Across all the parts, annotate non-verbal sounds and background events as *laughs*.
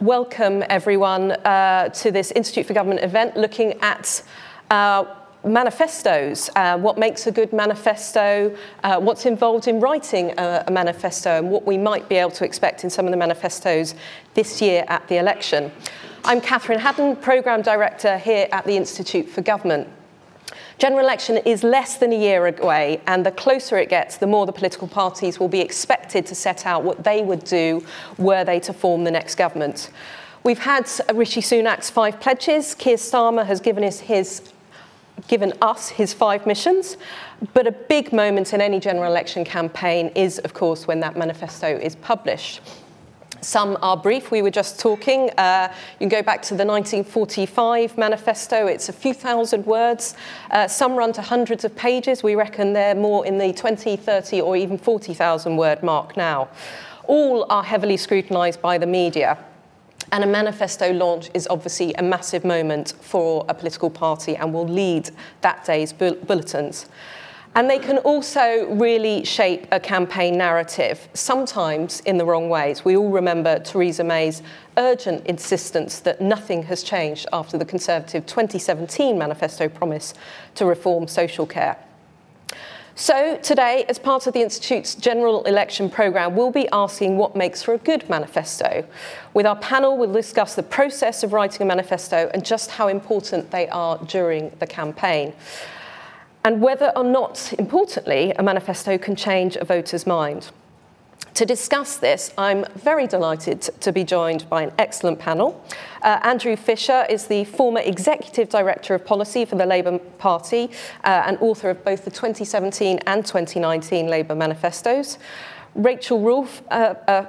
welcome everyone uh, to this Institute for Government event looking at uh, manifestos, uh, what makes a good manifesto, uh, what's involved in writing a, a, manifesto, and what we might be able to expect in some of the manifestos this year at the election. I'm Catherine Haddon, Programme Director here at the Institute for Government. General election is less than a year away, and the closer it gets, the more the political parties will be expected to set out what they would do were they to form the next government. We've had Rishi Sunak's five pledges. Keir Starmer has given us his given us his five missions. But a big moment in any general election campaign is, of course, when that manifesto is published. Some are brief. We were just talking. Uh, you can go back to the 1945 manifesto. It's a few thousand words. Uh, some run to hundreds of pages. We reckon they're more in the 20, 30, or even 40,000 word mark now. All are heavily scrutinised by the media. And a manifesto launch is obviously a massive moment for a political party and will lead that day's bulletins. And they can also really shape a campaign narrative, sometimes in the wrong ways. We all remember Theresa May's urgent insistence that nothing has changed after the Conservative 2017 manifesto promise to reform social care. So, today, as part of the Institute's general election programme, we'll be asking what makes for a good manifesto. With our panel, we'll discuss the process of writing a manifesto and just how important they are during the campaign and whether or not, importantly, a manifesto can change a voter's mind. To discuss this, I'm very delighted to be joined by an excellent panel. Uh, Andrew Fisher is the former Executive Director of Policy for the Labour Party uh, and author of both the 2017 and 2019 Labour manifestos. Rachel Wolf, uh, uh,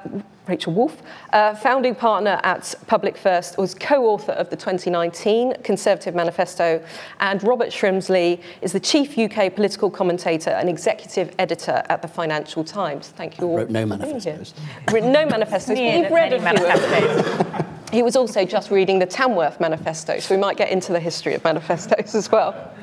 Rachel Wolf, uh, founding partner at Public First, was co-author of the 2019 Conservative Manifesto, and Robert Shrimsley is the chief UK political commentator and executive editor at the Financial Times. Thank you all. Wrote no manifestos. Written no manifestos. You've read a few manifestos. *laughs* He was also just reading the Tamworth Manifesto, so we might get into the history of manifestos *laughs* as well.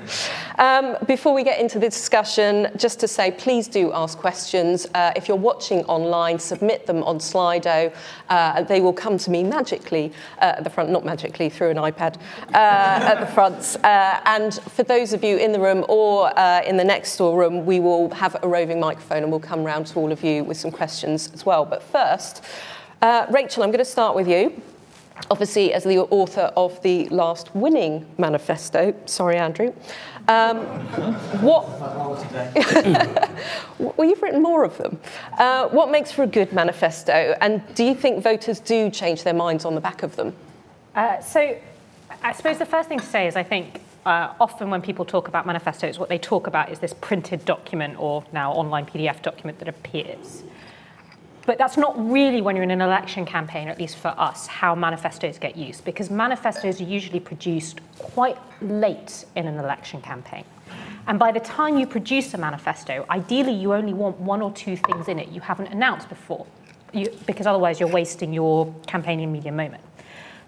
Um, before we get into the discussion, just to say, please do ask questions. Uh, if you're watching online, submit them on Slido. Uh, they will come to me magically uh, at the front, not magically through an iPad, uh, at the front. Uh, and for those of you in the room or uh, in the next door room, we will have a roving microphone and we'll come round to all of you with some questions as well. But first, Rachel, I'm going to start with you obviously as the author of the last winning manifesto. Sorry, Andrew. Um, what? *laughs* well, you've written more of them. Uh, what makes for a good manifesto, and do you think voters do change their minds on the back of them? Uh, so, I suppose the first thing to say is I think uh, often when people talk about manifestos, what they talk about is this printed document or now online PDF document that appears. But that's not really when you're in an election campaign, at least for us, how manifestos get used, because manifestos are usually produced quite late in an election campaign. And by the time you produce a manifesto, ideally you only want one or two things in it you haven't announced before, you, because otherwise you're wasting your campaigning media moment.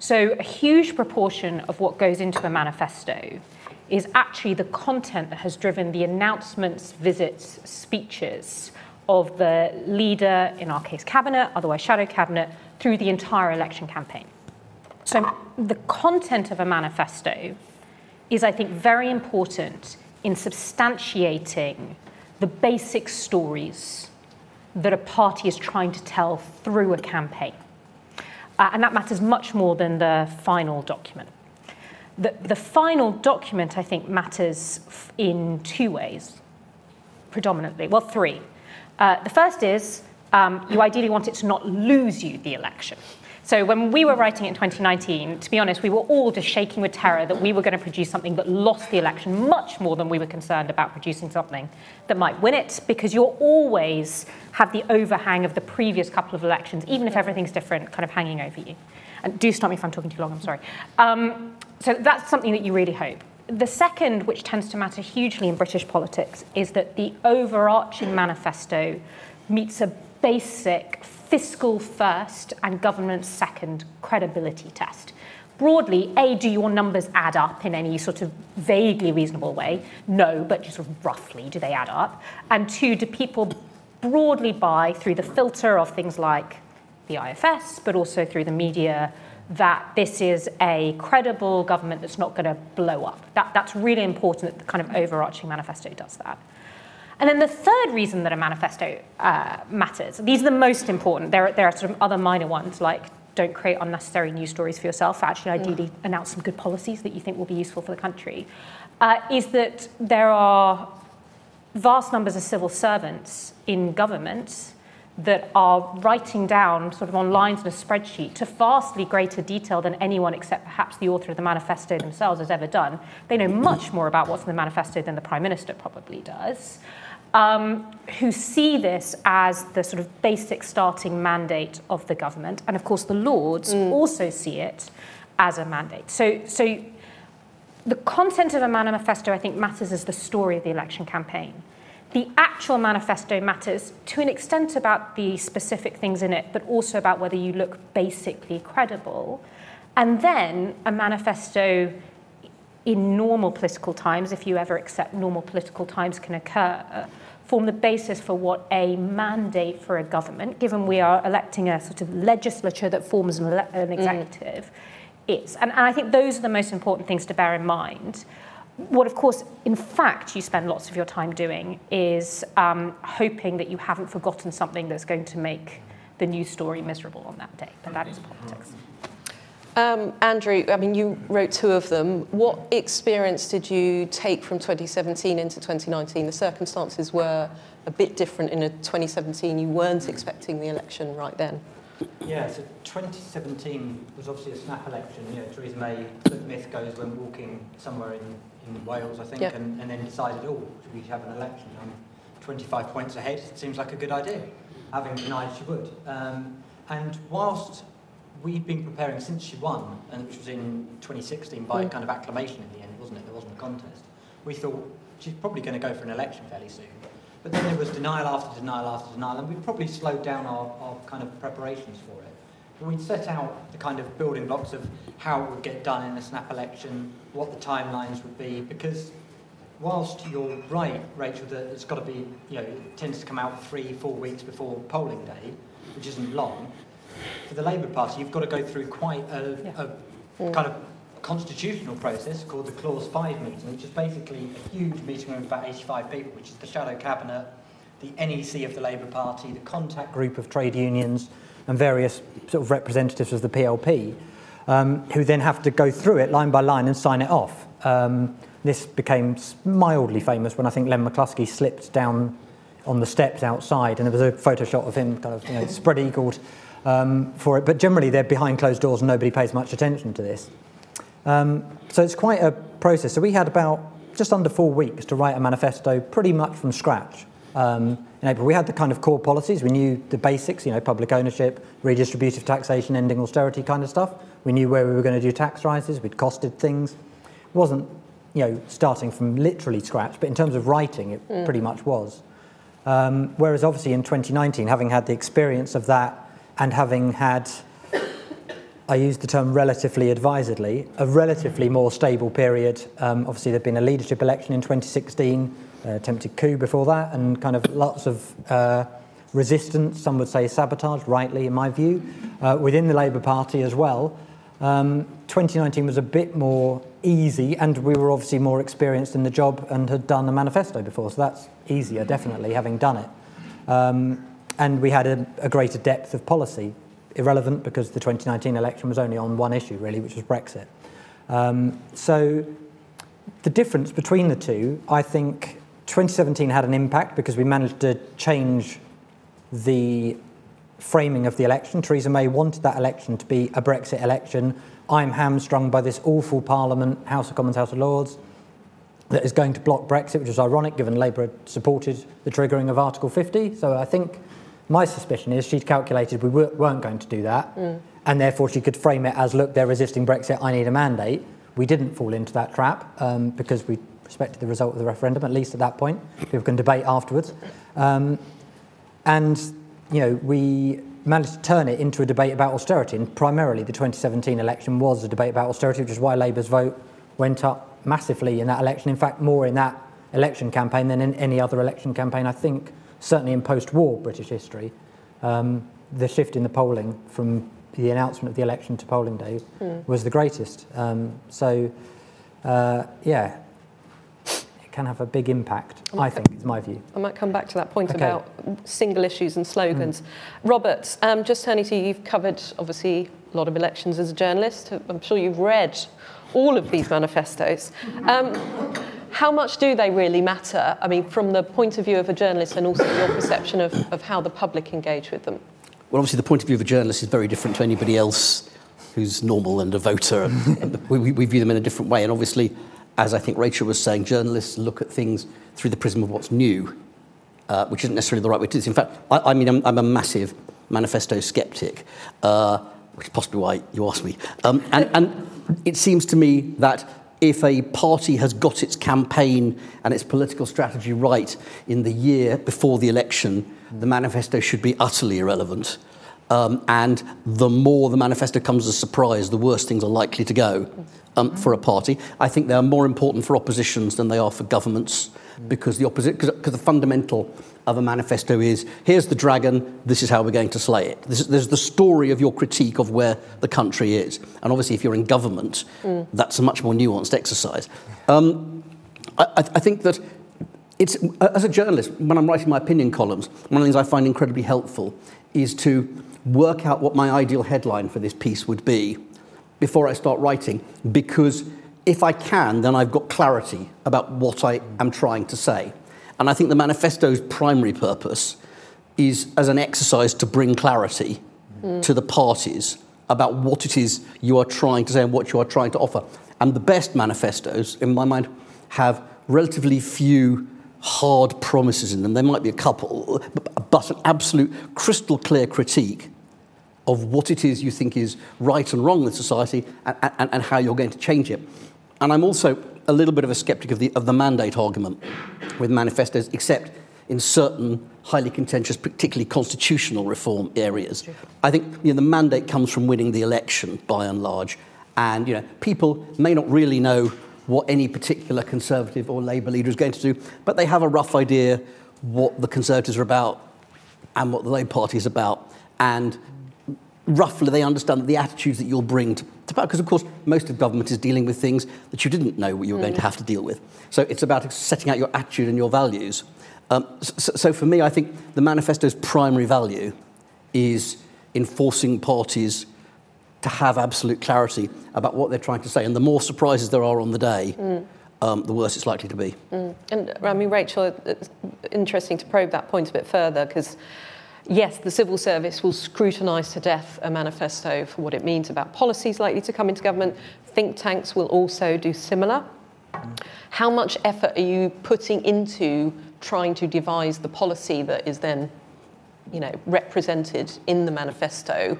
So, a huge proportion of what goes into a manifesto is actually the content that has driven the announcements, visits, speeches, of the leader, in our case, cabinet, otherwise shadow cabinet, through the entire election campaign. So the content of a manifesto is, I think, very important in substantiating the basic stories that a party is trying to tell through a campaign. Uh, and that matters much more than the final document. The, the final document, I think, matters in two ways, predominantly. Well, three. Uh, the first is um, you ideally want it to not lose you the election. So when we were writing it in 2019, to be honest, we were all just shaking with terror that we were going to produce something that lost the election much more than we were concerned about producing something that might win it, because you'll always have the overhang of the previous couple of elections, even if everything's different, kind of hanging over you. And do stop me if I'm talking too long, I'm sorry. Um, so that's something that you really hope. The second, which tends to matter hugely in British politics, is that the overarching manifesto meets a basic fiscal first and government second credibility test. Broadly, A, do your numbers add up in any sort of vaguely reasonable way? No, but just roughly, do they add up? And two, do people broadly buy through the filter of things like the IFS, but also through the media, that this is a credible government that's not going to blow up. That, that's really important that the kind of overarching manifesto does that. And then the third reason that a manifesto uh, matters, these are the most important. There, there are sort of other minor ones like don't create unnecessary news stories for yourself, actually ideally mm. announce some good policies that you think will be useful for the country, uh, is that there are vast numbers of civil servants in governments that are writing down sort of on lines in a spreadsheet to vastly greater detail than anyone except perhaps the author of the manifesto themselves has ever done. They know much more about what's in the manifesto than the Prime Minister probably does um, who see this as the sort of basic starting mandate of the government. And of course, the Lords mm. also see it as a mandate. So, so the content of a manifesto, I think, matters as the story of the election campaign. The actual manifesto matters to an extent about the specific things in it, but also about whether you look basically credible. And then a manifesto in normal political times, if you ever accept normal political times can occur, form the basis for what a mandate for a government, given we are electing a sort of legislature that forms an, ele- an mm. executive, mm. is. And, and I think those are the most important things to bear in mind. What, of course, in fact, you spend lots of your time doing is um, hoping that you haven't forgotten something that's going to make the news story miserable on that day. But that is politics. Um, Andrew, I mean, you wrote two of them. What experience did you take from 2017 into 2019? The circumstances were a bit different in a 2017. You weren't expecting the election right then. Yeah, so 2017 was obviously a snap election. You know, Theresa May, the myth goes, went walking somewhere in, in Wales, I think, yep. and, and then decided, oh, should we have an election? I'm 25 points ahead. It seems like a good idea, having denied she would. Um, and whilst we'd been preparing since she won, and which was in 2016 by mm. kind of acclamation in the end, wasn't it? There wasn't a contest. We thought she's probably going to go for an election fairly soon. But then there was denial after denial after denial, and we probably slowed down our, our kind of preparations for it. We'd set out the kind of building blocks of how it would get done in a snap election, what the timelines would be, because whilst you're right, Rachel, that it's got to be, you know, it tends to come out three, four weeks before polling day, which isn't long, for the Labour Party, you've got to go through quite a, yeah. a mm. kind of constitutional process called the Clause 5 meeting, which is basically a huge meeting room of about 85 people, which is the shadow cabinet, the NEC of the Labour Party, the contact group of trade unions, and various sort of representatives of the PLP, um, who then have to go through it line by line and sign it off. Um, this became mildly famous when I think Len McCluskey slipped down on the steps outside, and there was a photo shot of him kind of you know, spread eagled um, for it. But generally, they're behind closed doors and nobody pays much attention to this. Um, so it's quite a process. So we had about just under four weeks to write a manifesto pretty much from scratch. Um, in April, we had the kind of core policies. We knew the basics, you know, public ownership, redistributive taxation, ending austerity kind of stuff. We knew where we were going to do tax rises. We'd costed things. It wasn't, you know, starting from literally scratch, but in terms of writing, it mm. pretty much was. Um, whereas obviously in 2019, having had the experience of that and having had, I use the term relatively advisedly, a relatively more stable period. Um, obviously, there'd been a leadership election in 2016, uh, attempted coup before that, and kind of lots of uh, resistance, some would say sabotage, rightly in my view, uh, within the Labour Party as well. Um, 2019 was a bit more easy, and we were obviously more experienced in the job and had done a manifesto before, so that's easier, definitely, having done it. Um, and we had a, a greater depth of policy. Irrelevant because the 2019 election was only on one issue, really, which was Brexit. Um, so the difference between the two, I think 2017 had an impact because we managed to change the framing of the election. Theresa May wanted that election to be a Brexit election. I'm hamstrung by this awful Parliament, House of Commons, House of Lords, that is going to block Brexit, which is ironic given Labour had supported the triggering of Article 50. So I think my suspicion is she'd calculated we weren't going to do that, mm. and therefore she could frame it as, look, they're resisting Brexit, I need a mandate. We didn't fall into that trap um, because we respected the result of the referendum, at least at that point. People can debate afterwards. Um, and, you know, we managed to turn it into a debate about austerity, and primarily the 2017 election was a debate about austerity, which is why Labour's vote went up massively in that election. In fact, more in that election campaign than in any other election campaign, I think, certainly in post-war British history, um, the shift in the polling from the announcement of the election to polling day mm. was the greatest. Um, so, uh, yeah, can have a big impact, I think, is my view. I might come back to that point okay. about single issues and slogans. Mm. Robert, um, just turning to you, you've covered obviously a lot of elections as a journalist. I'm sure you've read all of these manifestos. Um, how much do they really matter? I mean, from the point of view of a journalist and also your perception of, of how the public engage with them? Well, obviously, the point of view of a journalist is very different to anybody else who's normal and a voter. *laughs* we, we view them in a different way. And obviously, as I think Rachel was saying, journalists look at things through the prism of what's new, uh, which isn't necessarily the right way to do this. In fact, I, I mean, I'm, I'm, a massive manifesto skeptic, uh, which is possibly why you asked me. Um, and, and it seems to me that if a party has got its campaign and its political strategy right in the year before the election, the manifesto should be utterly irrelevant. Um, and the more the manifesto comes as a surprise, the worse things are likely to go um, for a party. I think they are more important for oppositions than they are for governments because the opposite, because the fundamental of a manifesto is here's the dragon, this is how we're going to slay it. This is, there's the story of your critique of where the country is. And obviously, if you're in government, mm. that's a much more nuanced exercise. Um, I, I think that it's, as a journalist, when I'm writing my opinion columns, one of the things I find incredibly helpful is to work out what my ideal headline for this piece would be before I start writing, because if I can, then I've got clarity about what I am trying to say. And I think the manifesto's primary purpose is as an exercise to bring clarity mm. to the parties about what it is you are trying to say and what you are trying to offer. And the best manifestos, in my mind, have relatively few hard promises in them. There might be a couple, but an absolute crystal clear critique of what it is you think is right and wrong with society and, and, and how you're going to change it. And I'm also a little bit of a skeptic of the, of the mandate argument with manifestos, except in certain highly contentious, particularly constitutional reform areas. I think you know, the mandate comes from winning the election by and large. And you know, people may not really know what any particular Conservative or Labour leader is going to do, but they have a rough idea what the Conservatives are about and what the Labour Party is about. And roughly they understand the attitudes that you'll bring to, to power. Because, of course, most of government is dealing with things that you didn't know you were mm. going to mm. have to deal with. So it's about setting out your attitude and your values. Um, so, so for me, I think the manifesto's primary value is enforcing parties to have absolute clarity about what they're trying to say. And the more surprises there are on the day, mm. um, the worse it's likely to be. Mm. And I mean, Rachel, it's interesting to probe that point a bit further because yes, the civil service will scrutinise to death a manifesto for what it means about policies likely to come into government. Think tanks will also do similar. How much effort are you putting into trying to devise the policy that is then, you know, represented in the manifesto?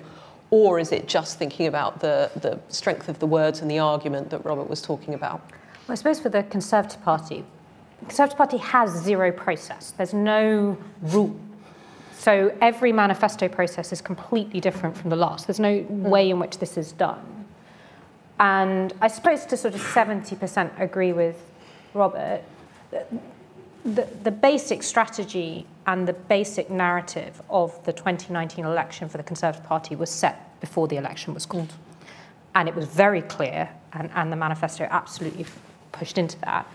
Or is it just thinking about the, the strength of the words and the argument that Robert was talking about? Well, I suppose for the Conservative Party, the Conservative Party has zero process. There's no rule so every manifesto process is completely different from the last. There's no mm. way in which this is done. And I suppose to sort of 70% agree with Robert, the, the basic strategy and the basic narrative of the 2019 election for the Conservative Party was set before the election was called. And it was very clear, and, and the manifesto absolutely pushed into that.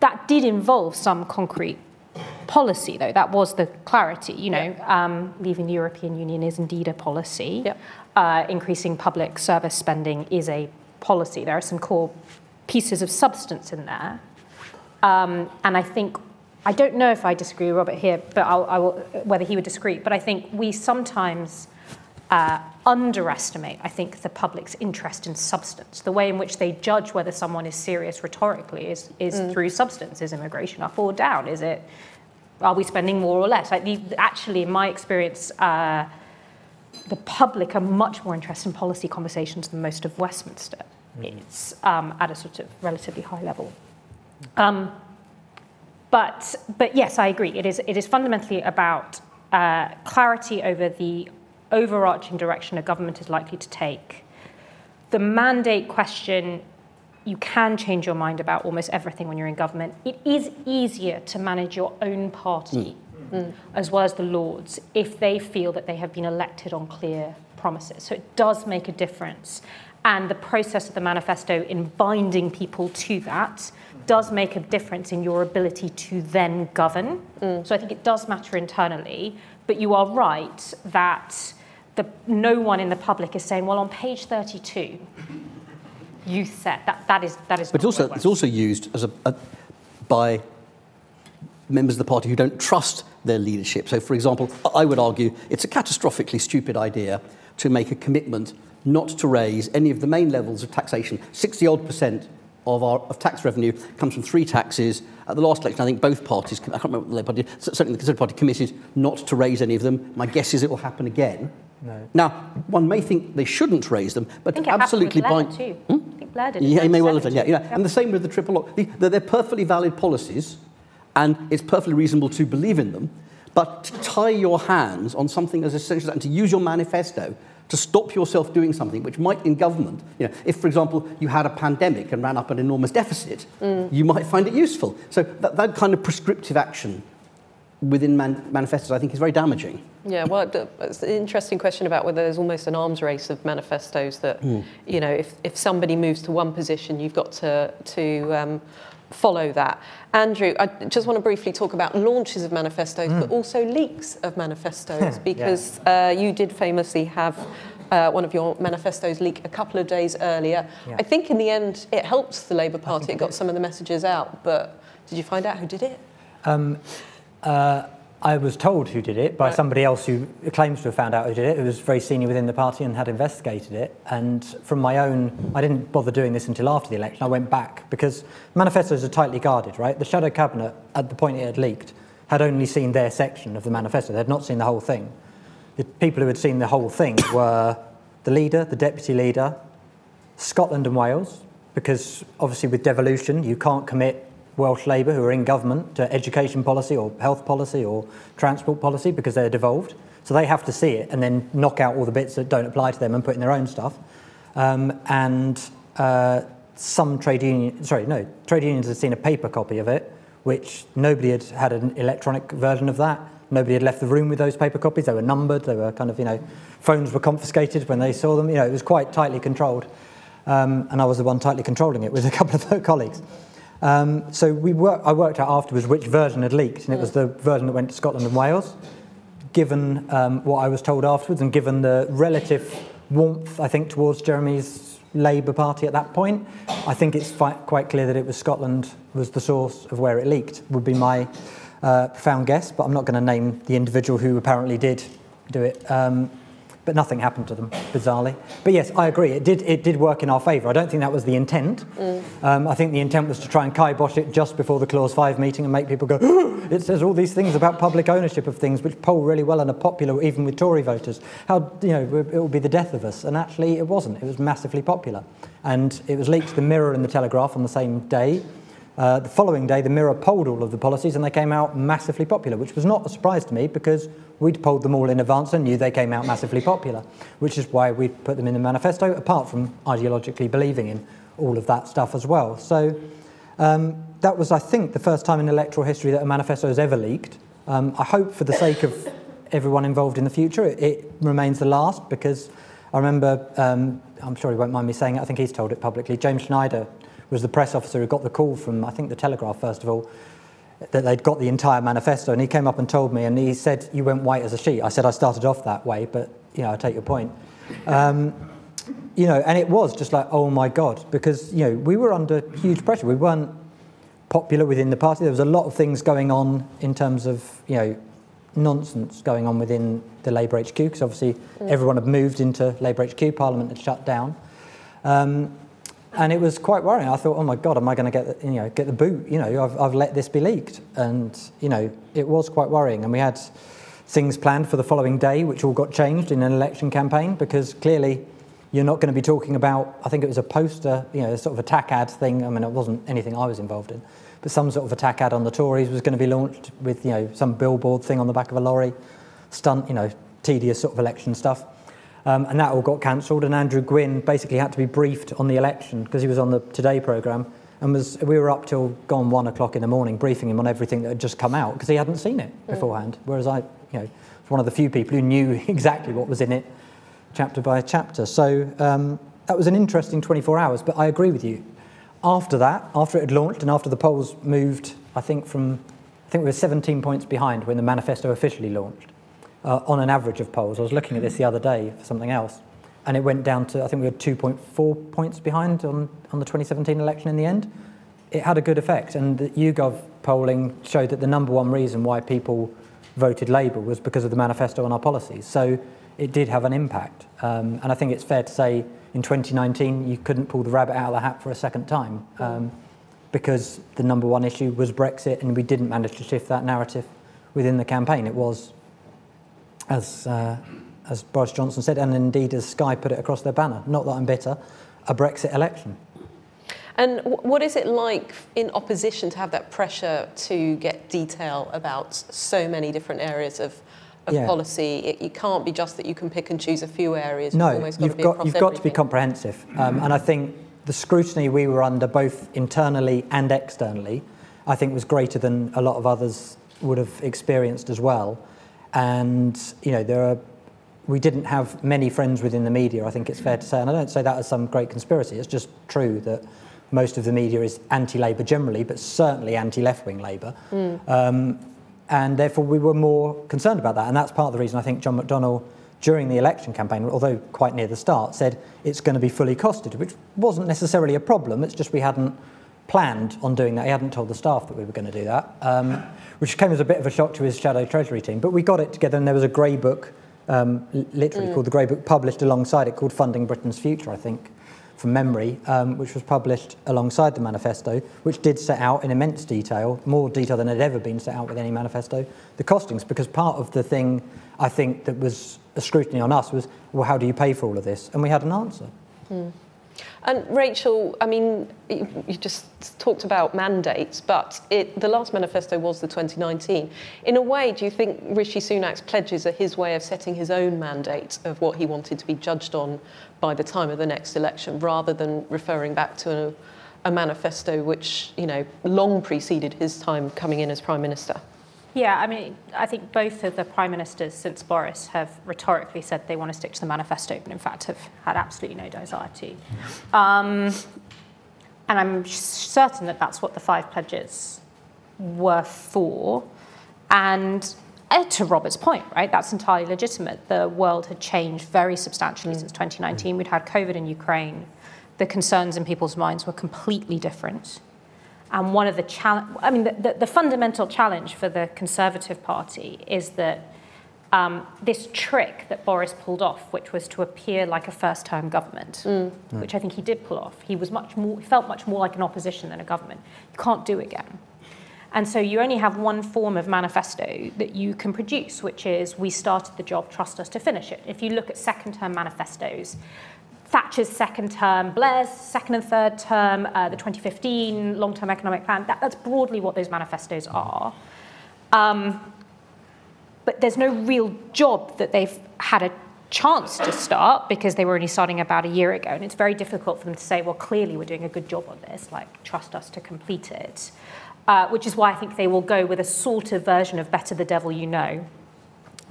That did involve some concrete policy, though. That was the clarity. You know, um, leaving the European Union is indeed a policy. Uh, increasing public service spending is a policy. There are some core pieces of substance in there. Um, and I think, I don't know if I disagree with Robert here, but I'll, I will, whether he would disagree, but I think we sometimes uh, underestimate, I think, the public's interest in substance. The way in which they judge whether someone is serious rhetorically is, is mm. through substance. Is immigration up or down? Is it, are we spending more or less? Like the, actually, in my experience, uh, the public are much more interested in policy conversations than most of Westminster. Mm. It's um, at a sort of relatively high level. Um, but, but yes, I agree. It is, it is fundamentally about uh, clarity over the overarching direction a government is likely to take. The mandate question, you can change your mind about almost everything when you're in government. It is easier to manage your own party mm. mm. as well as the Lords, if they feel that they have been elected on clear promises. So it does make a difference. And the process of the manifesto in binding people to that does make a difference in your ability to then govern. Mm. So I think it does matter internally. But you are right that the, no one in the public is saying, well, on page 32, you set. That, that is that is. But it's also it's also used as a, a, by members of the party who don't trust their leadership. So, for example, I would argue it's a catastrophically stupid idea to make a commitment not to raise any of the main levels of taxation. Sixty odd percent of our of tax revenue comes from three taxes. At the last election, I think both parties, I can't remember what the Labour Party, certainly the Conservative Party, committed not to raise any of them. My guess is it will happen again. No. Now, one may think they shouldn't raise them, but absolutely by. Too. Hmm? I think Blair did. Yeah, he may well have done. Yeah, yeah. And the same with the triple lock. They're perfectly valid policies, and it's perfectly reasonable to believe in them. But to tie your hands on something as essential as that, and to use your manifesto to stop yourself doing something which might in government, you know, if, for example, you had a pandemic and ran up an enormous deficit, mm. you might find it useful. So that, that kind of prescriptive action within man- manifestos, I think, is very damaging. Yeah, well, it's an interesting question about whether there's almost an arms race of manifestos that, mm. you know, if, if somebody moves to one position, you've got to, to um, follow that. Andrew, I just want to briefly talk about launches of manifestos, mm. but also leaks of manifestos, *laughs* because yeah. uh, you did famously have uh, one of your manifestos leak a couple of days earlier. Yeah. I think in the end it helped the Labour Party, it got some of the messages out, but did you find out who did it? Um, uh, I was told who did it by right. somebody else who claims to have found out who did it, who was very senior within the party and had investigated it. And from my own, I didn't bother doing this until after the election. I went back because manifestos are tightly guarded, right? The shadow cabinet, at the point it had leaked, had only seen their section of the manifesto. They had not seen the whole thing. The people who had seen the whole thing *coughs* were the leader, the deputy leader, Scotland and Wales, because obviously with devolution, you can't commit Welsh Labour who are in government to education policy or health policy or transport policy because they're devolved. So they have to see it and then knock out all the bits that don't apply to them and put in their own stuff. Um, and uh, some trade unions, sorry, no, trade unions had seen a paper copy of it, which nobody had had an electronic version of that. Nobody had left the room with those paper copies. They were numbered. They were kind of, you know, phones were confiscated when they saw them. You know, it was quite tightly controlled. Um, and I was the one tightly controlling it with a couple of *laughs* colleagues. Um, so we work, I worked out afterwards which version had leaked, and it was the version that went to Scotland and Wales. Given um, what I was told afterwards, and given the relative warmth, I think, towards Jeremy's Labour Party at that point, I think it's fi- quite clear that it was Scotland was the source of where it leaked. Would be my uh, profound guess, but I'm not going to name the individual who apparently did do it. Um, but nothing happened to them, bizarrely. But yes, I agree. It did, it did work in our favour. I don't think that was the intent. Mm. Um, I think the intent was to try and kibosh it just before the Clause 5 meeting and make people go, it says all these things about public ownership of things which poll really well and are popular even with Tory voters. How, you know, it will be the death of us. And actually, it wasn't. It was massively popular. And it was leaked to the Mirror and the Telegraph on the same day. Uh, the following day, the Mirror polled all of the policies and they came out massively popular, which was not a surprise to me because we'd polled them all in advance and knew they came out massively popular, which is why we put them in the manifesto, apart from ideologically believing in all of that stuff as well. So um, that was, I think, the first time in electoral history that a manifesto has ever leaked. Um, I hope, for the sake of everyone involved in the future, it, it remains the last because I remember, um, I'm sure he won't mind me saying it, I think he's told it publicly, James Schneider was the press officer who got the call from, I think, the Telegraph, first of all, that they'd got the entire manifesto. And he came up and told me, and he said, You went white as a sheet. I said, I started off that way, but, you know, I take your point. Um, you know, and it was just like, oh my God, because, you know, we were under huge pressure. We weren't popular within the party. There was a lot of things going on in terms of, you know, nonsense going on within the Labour HQ, because obviously mm. everyone had moved into Labour HQ, Parliament had shut down. Um, and it was quite worrying. I thought, oh my God, am I going to get the, you know get the boot? You know, I've, I've let this be leaked, and you know it was quite worrying. And we had things planned for the following day, which all got changed in an election campaign because clearly you're not going to be talking about. I think it was a poster, you know, sort of attack ad thing. I mean, it wasn't anything I was involved in, but some sort of attack ad on the Tories was going to be launched with you know some billboard thing on the back of a lorry, stunt, you know, tedious sort of election stuff. Um, and that all got cancelled. And Andrew Gwynne basically had to be briefed on the election because he was on the Today programme. and was we were up till gone one o'clock in the morning briefing him on everything that had just come out because he hadn't seen it beforehand. Whereas I, you know, was one of the few people who knew *laughs* exactly what was in it, chapter by chapter. So um, that was an interesting 24 hours. But I agree with you. After that, after it had launched and after the polls moved, I think from I think we were 17 points behind when the manifesto officially launched uh, on an average of polls. I was looking at this the other day for something else and it went down to, I think we were 2.4 points behind on, on the 2017 election in the end. It had a good effect, and the YouGov polling showed that the number one reason why people voted Labour was because of the manifesto on our policies. So it did have an impact. Um, and I think it's fair to say in 2019 you couldn't pull the rabbit out of the hat for a second time um, because the number one issue was Brexit, and we didn't manage to shift that narrative within the campaign. It was, as uh, as Boris Johnson said, and indeed as Sky put it across their banner, not that I'm bitter, a Brexit election. And what is it like in opposition to have that pressure to get detail about so many different areas of, of yeah. policy? It, it, can't be just that you can pick and choose a few areas. No, you've, you've got, you've got to be comprehensive. Um, and I think the scrutiny we were under, both internally and externally, I think was greater than a lot of others would have experienced as well. And, you know, there are we didn't have many friends within the media, I think it's fair to say. And I don't say that as some great conspiracy. It's just true that most of the media is anti-Labour generally, but certainly anti-left-wing Labour. Mm. Um, and therefore we were more concerned about that. And that's part of the reason I think John McDonnell, during the election campaign, although quite near the start, said it's going to be fully costed, which wasn't necessarily a problem. It's just we hadn't planned on doing that. He hadn't told the staff that we were going to do that, um, which came as a bit of a shock to his shadow treasury team. But we got it together, and there was a grey book um, literally mm. called the Grey Book, published alongside it, called Funding Britain's Future, I think, from memory, um, which was published alongside the manifesto, which did set out in immense detail, more detail than had ever been set out with any manifesto, the costings. Because part of the thing I think that was a scrutiny on us was, well, how do you pay for all of this? And we had an answer. Mm. And Rachel, I mean, you just talked about mandates, but it, the last manifesto was the 2019. In a way, do you think Rishi Sunak's pledges are his way of setting his own mandate of what he wanted to be judged on by the time of the next election, rather than referring back to a, a manifesto which, you know, long preceded his time coming in as Prime Minister? Yeah, I mean, I think both of the prime ministers since Boris have rhetorically said they want to stick to the manifesto, but in fact have had absolutely no desire to. Um, and I'm certain that that's what the five pledges were for. And uh, to Robert's point, right, that's entirely legitimate. The world had changed very substantially since 2019. We'd had COVID in Ukraine. The concerns in people's minds were completely different. And one of the challenge, I mean, the, the, the, fundamental challenge for the Conservative Party is that um, this trick that Boris pulled off, which was to appear like a first-term government, mm. which I think he did pull off. He was much more, he felt much more like an opposition than a government. You can't do it again. And so you only have one form of manifesto that you can produce, which is we started the job, trust us to finish it. If you look at second term manifestos, Thatcher's second term, Blair's second and third term, uh, the 2015 long term economic plan. That, that's broadly what those manifestos are. Um, but there's no real job that they've had a chance to start because they were only starting about a year ago. And it's very difficult for them to say, well, clearly we're doing a good job on this, like, trust us to complete it. Uh, which is why I think they will go with a sort of version of Better the Devil You Know,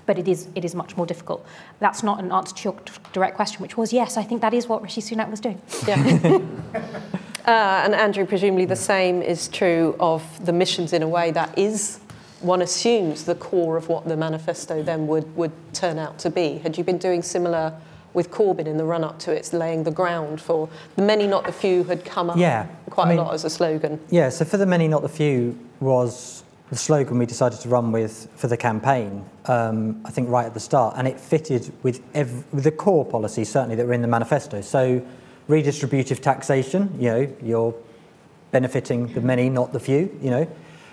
but it is, it is much more difficult. That's not an answer to your direct question, which was yes, I think that is what Rishi Sunak was doing. Yeah. *laughs* uh, and Andrew, presumably the same is true of the missions in a way that is one assumes the core of what the manifesto then would, would turn out to be. Had you been doing similar with Corbyn in the run up to its laying the ground for the many, not the few had come up yeah, quite I mean, a lot as a slogan? Yeah, so for the many, not the few was the slogan we decided to run with for the campaign, um, I think right at the start, and it fitted with, every, with the core policies certainly that were in the manifesto. So redistributive taxation, you know, you're benefiting the many, not the few, you know.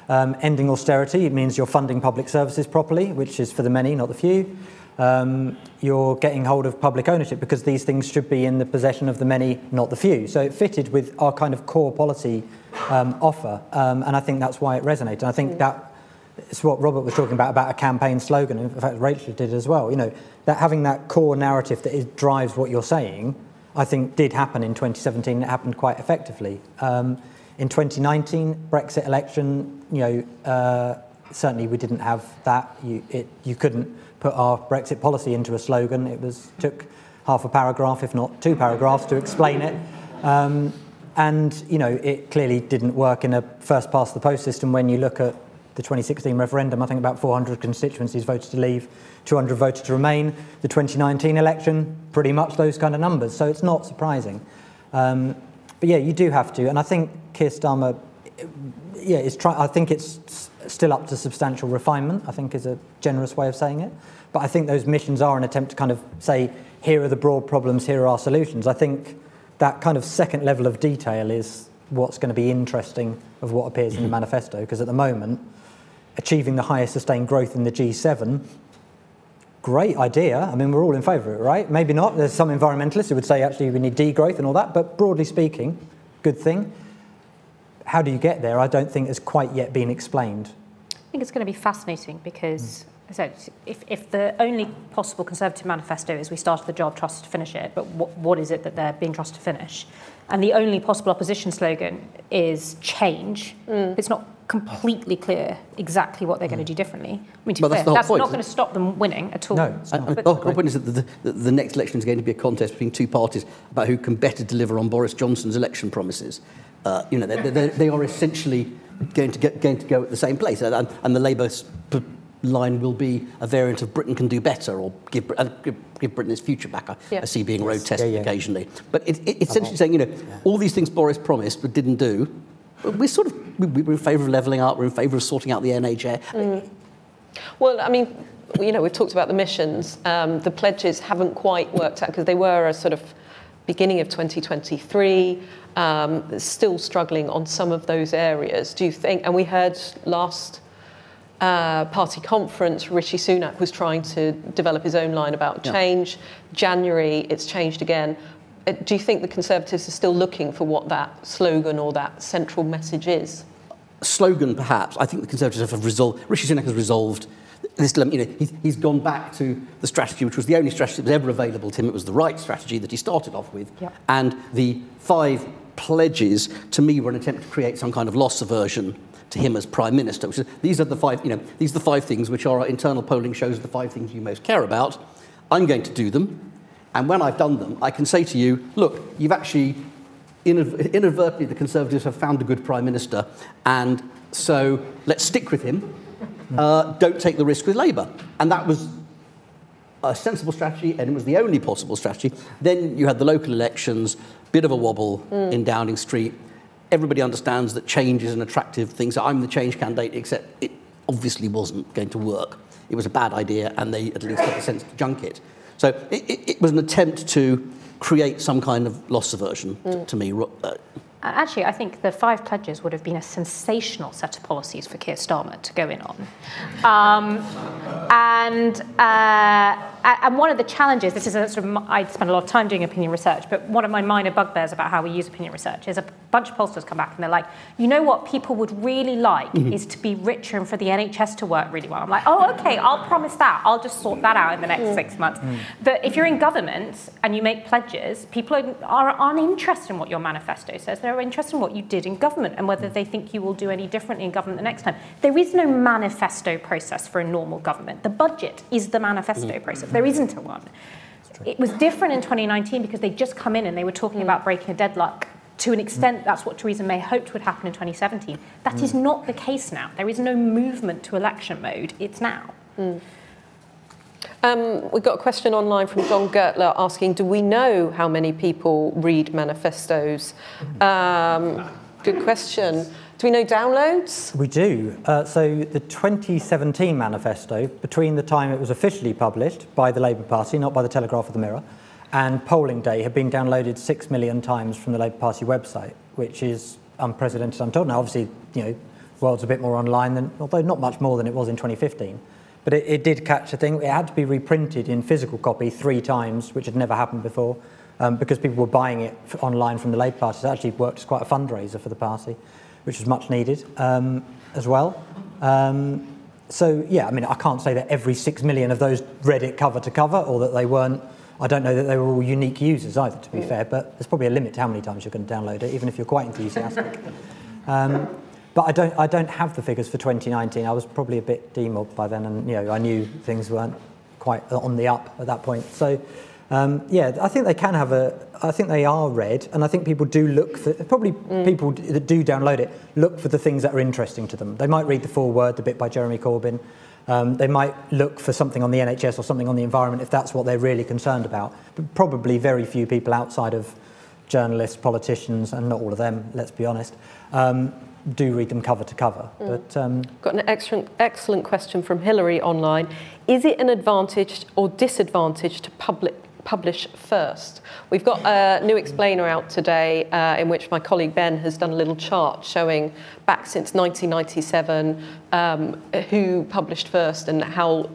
Um, ending austerity, it means you're funding public services properly, which is for the many, not the few. Um, you're getting hold of public ownership because these things should be in the possession of the many, not the few. So it fitted with our kind of core policy um, offer. Um, and I think that's why it resonated. And I think mm. that it's what Robert was talking about, about a campaign slogan. In fact, Rachel did as well. You know, that having that core narrative that is, drives what you're saying, I think did happen in 2017. It happened quite effectively. Um, In 2019 Brexit election, you know, uh, certainly we didn't have that. You, it, you couldn't put our Brexit policy into a slogan. It was took half a paragraph, if not two paragraphs, to explain it. Um, and you know, it clearly didn't work in a first past the post system. When you look at the 2016 referendum, I think about 400 constituencies voted to leave, 200 voted to remain. The 2019 election, pretty much those kind of numbers. So it's not surprising. Um, but yeah, you do have to, and I think Keir Starmer, yeah, is try- I think it's still up to substantial refinement. I think is a generous way of saying it. But I think those missions are an attempt to kind of say, here are the broad problems, here are our solutions. I think that kind of second level of detail is what's going to be interesting of what appears in the mm-hmm. manifesto, because at the moment, achieving the highest sustained growth in the G7 great idea. I mean, we're all in favour of it, right? Maybe not. There's some environmentalists who would say actually we need degrowth and all that, but broadly speaking, good thing. How do you get there? I don't think has quite yet been explained. I think it's going to be fascinating because, as I said, if, if the only possible Conservative manifesto is we started the job, trust to finish it, but what, what is it that they're being trusted to finish? And the only possible opposition slogan is change. Mm. It's not completely clear exactly what they're going to do differently. I mean, to be fair, that's, not going to stop them winning at all. No, and, the whole point is that the, the, the, next election is going to be a contest between two parties about who can better deliver on Boris Johnson's election promises. Uh, you know, they're, they're, they are essentially going to, get, going to go at the same place, and, and the Labour line will be a variant of Britain can do better or give, uh, give, give Britain its future back. I, yeah. I see being road tested yeah, yeah. occasionally. But it, it, it's essentially saying, you know, all these things Boris promised but didn't do, we're sort of we're in favour of levelling up. We're in favour of sorting out the NHS. Mm. Well, I mean, you know, we've talked about the missions. Um, the pledges haven't quite worked out because they were a sort of beginning of 2023. Um, still struggling on some of those areas. Do you think? And we heard last uh, party conference, Rishi Sunak was trying to develop his own line about change. Yeah. January, it's changed again. Uh, do you think the Conservatives are still looking for what that slogan or that central message is? Slogan, perhaps. I think the Conservatives have resolved, Rishi Sunak has resolved this dilemma. You know, he's, he's gone back to the strategy which was the only strategy that was ever available to him. It was the right strategy that he started off with. And the five pledges, to me, were an attempt to create some kind of loss aversion to him as prime minister. Which is, these are the five, you know, these are the five things which our internal polling shows are the five things you most care about. I'm going to do them. And when I've done them, I can say to you, look, you've actually inadvertently, the Conservatives have found a good Prime Minister, and so let's stick with him. Uh, don't take the risk with Labour. And that was a sensible strategy, and it was the only possible strategy. Then you had the local elections, bit of a wobble mm. in Downing Street. everybody understands that change is an attractive thing. So I'm the change candidate, except it obviously wasn't going to work. It was a bad idea, and they at least had the sense to junk it. So it, it, it was an attempt to create some kind of loss aversion mm. to, to me. Uh, Actually, I think the five pledges would have been a sensational set of policies for Keir Starmer to go in on. Um, and, uh, and one of the challenges, this is a sort of, I spend a lot of time doing opinion research, but one of my minor bugbears about how we use opinion research is a bunch of pollsters come back and they're like, you know what people would really like mm-hmm. is to be richer and for the NHS to work really well. I'm like, oh, okay, I'll promise that. I'll just sort that out in the next six months. Mm. But if you're in government and you make pledges, people are, are uninterested in what your manifesto says. They're interested in what you did in government and whether they think you will do any differently in government the next time. There is no manifesto process for a normal government. The budget is the manifesto mm. process. There isn't a one. It was different in 2019 because they'd just come in and they were talking mm. about breaking a deadlock. To an extent, that's what Theresa May hoped would happen in 2017. That mm. is not the case now. There is no movement to election mode. It's now. Um, we got a question online from John Gertler asking, do we know how many people read manifestos? Um, good question. Do we know downloads? We do. Uh, so the 2017 manifesto, between the time it was officially published by the Labour Party, not by the Telegraph or the Mirror, and polling day, had been downloaded six million times from the Labour Party website, which is unprecedented, I'm told. Now, obviously, you know, the world's a bit more online than, although not much more than it was in 2015. But it, it did catch a thing. It had to be reprinted in physical copy three times, which had never happened before, um, because people were buying it online from the Labour Party. So it actually worked as quite a fundraiser for the party, which was much needed um, as well. Um, so, yeah, I mean, I can't say that every six million of those read it cover to cover or that they weren't. I don't know that they were all unique users either, to be fair, but there's probably a limit to how many times you're going to download it, even if you're quite enthusiastic. *laughs* Um, but I don't, I don't have the figures for 2019. I was probably a bit demobbed by then, and you know, I knew things weren't quite on the up at that point. So, um, yeah, I think they can have a. I think they are read, and I think people do look for. Probably mm. people that do download it look for the things that are interesting to them. They might read the foreword, the bit by Jeremy Corbyn. Um, they might look for something on the NHS or something on the environment if that's what they're really concerned about. But probably very few people outside of journalists, politicians, and not all of them, let's be honest, um, do read them cover to cover. Mm. But um, got an excellent excellent question from Hillary online. Is it an advantage or disadvantage to public publish first. We've got a new explainer out today uh, in which my colleague Ben has done a little chart showing back since 1997 um, who published first and how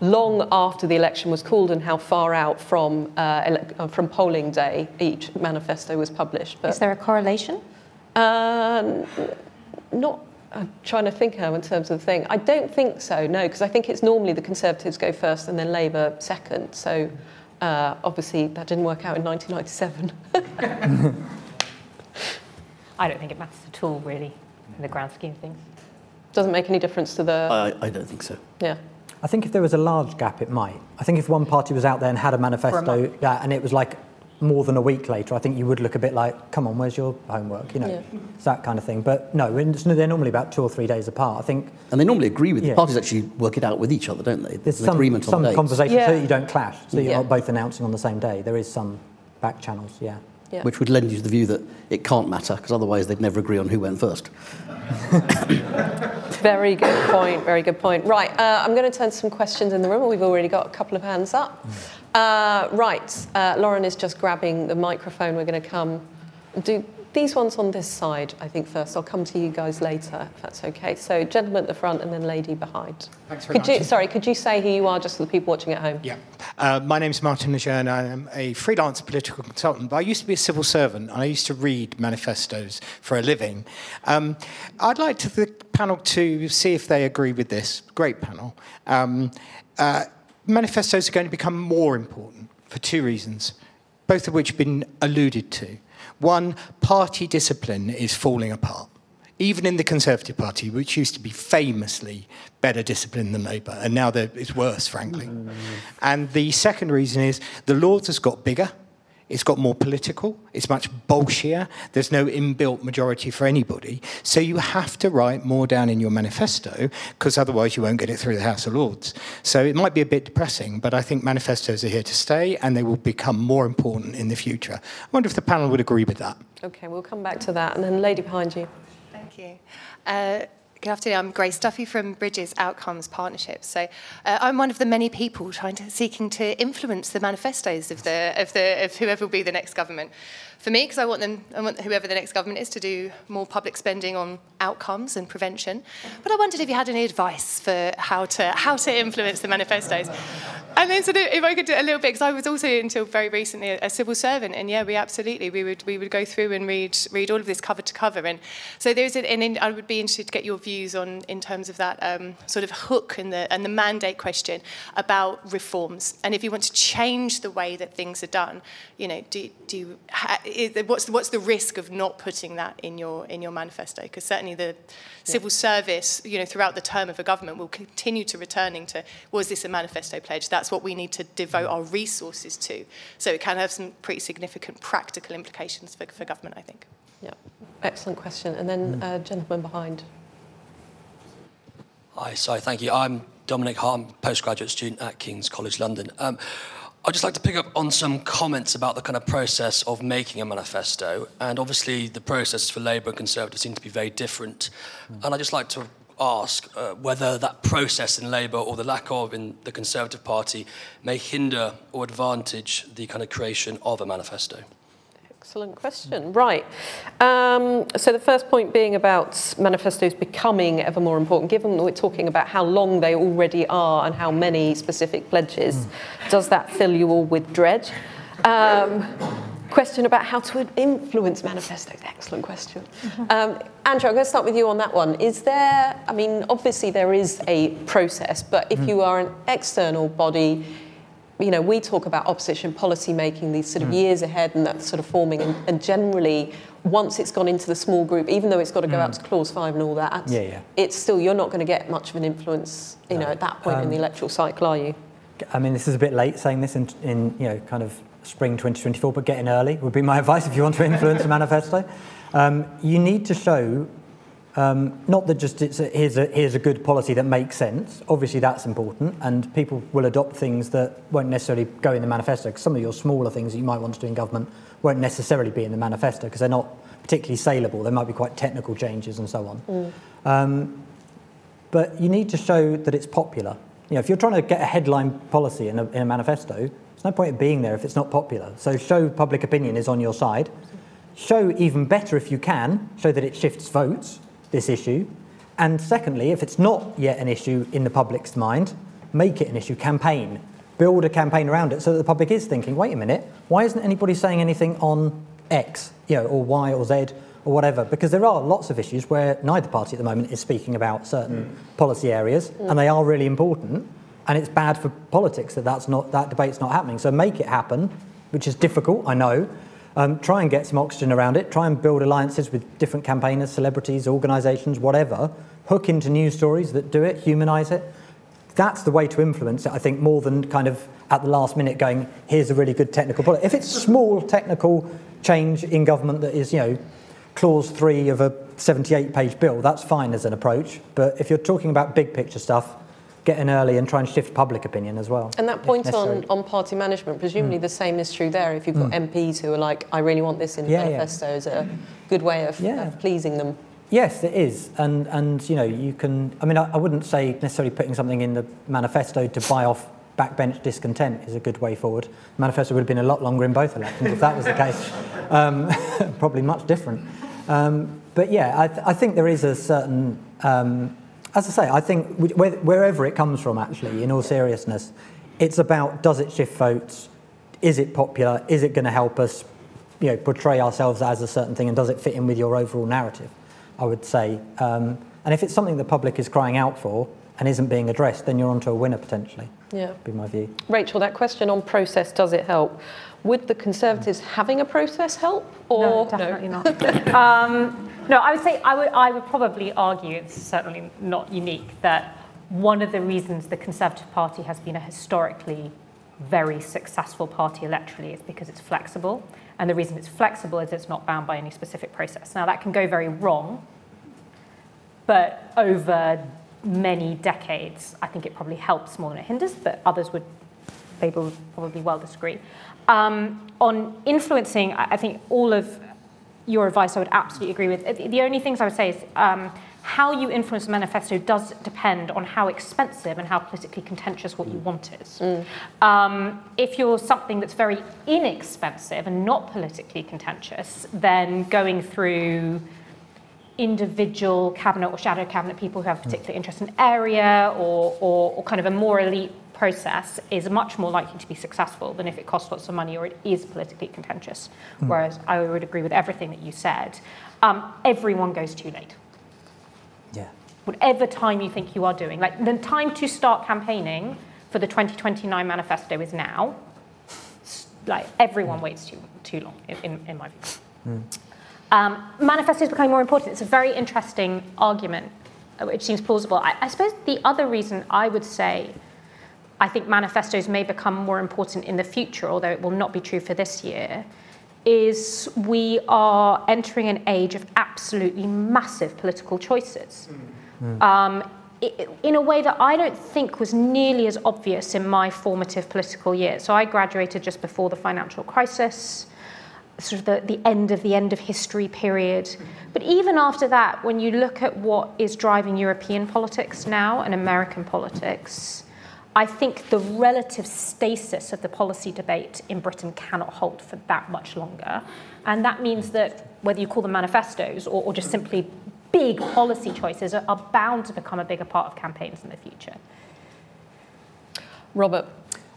long after the election was called and how far out from, uh, ele- uh, from polling day each manifesto was published. But, Is there a correlation? Uh, not I'm trying to think how in terms of the thing. I don't think so, no, because I think it's normally the Conservatives go first and then Labour second. So uh, obviously, that didn't work out in 1997. *laughs* I don't think it matters at all, really, in the grand scheme of things. Doesn't make any difference to the. I, I don't think so. Yeah. I think if there was a large gap, it might. I think if one party was out there and had a manifesto, a yeah, and it was like more than a week later, I think you would look a bit like, come on, where's your homework? You know, yeah. it's that kind of thing. But no, they're normally about two or three days apart. I think. And they normally agree with yeah. the parties actually work it out with each other, don't they? There's An some, agreement some on conversations yeah. so that you don't clash, so you're not both announcing on the same day. There is some back channels, yeah. yeah. Which would lend you to the view that it can't matter because otherwise they'd never agree on who went first. *laughs* very good point. Very good point. Right, uh, I'm going to turn to some questions in the room. We've already got a couple of hands up. Mm. Uh, right, uh, Lauren is just grabbing the microphone. We're going to come do these ones on this side, I think, first. I'll come to you guys later, if that's okay. So, gentleman at the front and then lady behind. Thanks very could much. You, sorry, could you say who you are just for the people watching at home? Yeah. Uh, my name is Martin Lejeune. I am a freelance political consultant, but I used to be a civil servant and I used to read manifestos for a living. Um, I'd like to the panel to see if they agree with this. Great panel. Um, uh, manifestos are going to become more important for two reasons, both of which have been alluded to. One, party discipline is falling apart. Even in the Conservative Party, which used to be famously better disciplined than Labour, and now it's worse, frankly. Mm-hmm. And the second reason is the Lords has got bigger, it's got more political. It's much bulkier. There's no inbuilt majority for anybody. So you have to write more down in your manifesto because otherwise you won't get it through the House of Lords. So it might be a bit depressing, but I think manifestos are here to stay and they will become more important in the future. I wonder if the panel would agree with that. Okay, we'll come back to that. And then, lady behind you. Thank you. Uh, Good afternoon. I'm Grace Duffy from Bridges Outcomes Partnerships. So uh, I'm one of the many people trying to seeking to influence the manifestos of the of the of whoever will be the next government for me, because I want them, I want whoever the next government is to do more public spending on outcomes and prevention. But I wondered if you had any advice for how to how to influence the manifestos. And then sort of, if I could do a little bit, because I was also until very recently a, civil servant, and yeah, we absolutely we would we would go through and read read all of this cover to cover, and so there's an, and I would be interested to get your views on in terms of that um, sort of hook and the and the mandate question about reforms, and if you want to change the way that things are done, you know, do do you, what's the, what's the risk of not putting that in your in your manifesto? Because certainly the civil yeah. service, you know, throughout the term of a government will continue to returning to was this a manifesto pledge? That's what we need to devote our resources to. So it can have some pretty significant practical implications for, for government, I think. Yeah, excellent question. And then uh, gentleman behind. Hi, sorry, thank you. I'm Dominic Hart, postgraduate student at King's College London. Um, I'd just like to pick up on some comments about the kind of process of making a manifesto. And obviously, the process for Labour and Conservatives seem to be very different. Mm. And I'd just like to ask uh, whether that process in Labour or the lack of in the Conservative Party may hinder or advantage the kind of creation of a manifesto. Excellent question. Right. Um, so the first point being about manifestos becoming ever more important, given that we're talking about how long they already are and how many specific pledges, mm. does that fill you all with dread? Um, question about how to influence manifestos. Excellent question. Mm-hmm. *laughs* Um, Andrew, I'm going to start with you on that one. Is there, I mean, obviously there is a process, but if mm. you are an external body, you know, we talk about opposition policy making these sort of mm. years ahead and that sort of forming, and, and, generally, once it's gone into the small group, even though it's got to go mm. out to clause five and all that, yeah, yeah. it's still you're not going to get much of an influence, you no. know, at that point um, in the um, electoral cycle, are you? I mean, this is a bit late saying this in, in you know, kind of spring 2024, but getting early would be my *laughs* advice if you want to influence a manifesto. Um, you need to show um, not that just it's a, here's, a, here's a good policy that makes sense. Obviously, that's important, and people will adopt things that won't necessarily go in the manifesto. Because some of your smaller things that you might want to do in government won't necessarily be in the manifesto because they're not particularly saleable. There might be quite technical changes and so on. Mm. Um, but you need to show that it's popular. You know, if you're trying to get a headline policy in a, in a manifesto, there's no point in being there if it's not popular. So show public opinion is on your side. Show even better if you can, show that it shifts votes this issue. And secondly, if it's not yet an issue in the public's mind, make it an issue, campaign. Build a campaign around it so that the public is thinking, wait a minute, why isn't anybody saying anything on X, you know, or Y or Z or whatever? Because there are lots of issues where neither party at the moment is speaking about certain mm. policy areas, mm. and they are really important. And it's bad for politics that that's not, that debate's not happening. So make it happen, which is difficult, I know, um, try and get some oxygen around it. Try and build alliances with different campaigners, celebrities, organisations, whatever. Hook into news stories that do it, humanise it. That's the way to influence it, I think, more than kind of at the last minute going, here's a really good technical policy. If it's small technical change in government that is, you know, clause three of a 78 page bill, that's fine as an approach. But if you're talking about big picture stuff, get in early and try and shift public opinion as well. And that point on, on party management, presumably mm. the same is true there. If you've got mm. MPs who are like, I really want this in the yeah, manifesto, yeah. is a good way of, yeah. of, pleasing them. Yes, it is, and and you know you can. I mean, I, I wouldn't say necessarily putting something in the manifesto to buy off backbench discontent is a good way forward. The manifesto would have been a lot longer in both elections if that was the case. Um, *laughs* probably much different. Um, but yeah, I, th- I, think there is a certain um, as I say, I think wherever it comes from, actually, in all seriousness, it's about does it shift votes? Is it popular? Is it going to help us, you know, portray ourselves as a certain thing, and does it fit in with your overall narrative? I would say, um, and if it's something the public is crying out for and isn't being addressed, then you're onto a winner potentially. Yeah, be my view. Rachel, that question on process does it help? Would the Conservatives having a process help? Or no, definitely no? not. *laughs* um, no, I would say I would, I would probably argue it's certainly not unique that one of the reasons the Conservative Party has been a historically very successful party electorally is because it's flexible. And the reason it's flexible is it's not bound by any specific process. Now, that can go very wrong, but over many decades, I think it probably helps more than it hinders, but others would, Labour would probably well disagree. Um, on influencing, I think all of your advice I would absolutely agree with. The only things I would say is um, how you influence the manifesto does depend on how expensive and how politically contentious what you want is. Mm. Um, if you're something that's very inexpensive and not politically contentious, then going through individual cabinet or shadow cabinet people who have particular interest in area or, or, or kind of a more elite process is much more likely to be successful than if it costs lots of money or it is politically contentious. Mm. Whereas I would agree with everything that you said. Um, everyone goes too late. Yeah. Whatever time you think you are doing, like the time to start campaigning for the 2029 manifesto is now. Like everyone waits too too long, in, in my view. Mm. Um, manifesto is becoming more important. It's a very interesting argument, uh, which seems plausible. I, I suppose the other reason I would say I think manifestos may become more important in the future, although it will not be true for this year, is we are entering an age of absolutely massive political choices. Mm. Um, in a way that I don't think was nearly as obvious in my formative political years. So I graduated just before the financial crisis, sort of the, the end of the end of history period. But even after that, when you look at what is driving European politics now and American politics, I think the relative stasis of the policy debate in Britain cannot hold for that much longer. And that means that whether you call them manifestos or, or just simply big policy choices are, are bound to become a bigger part of campaigns in the future. Robert.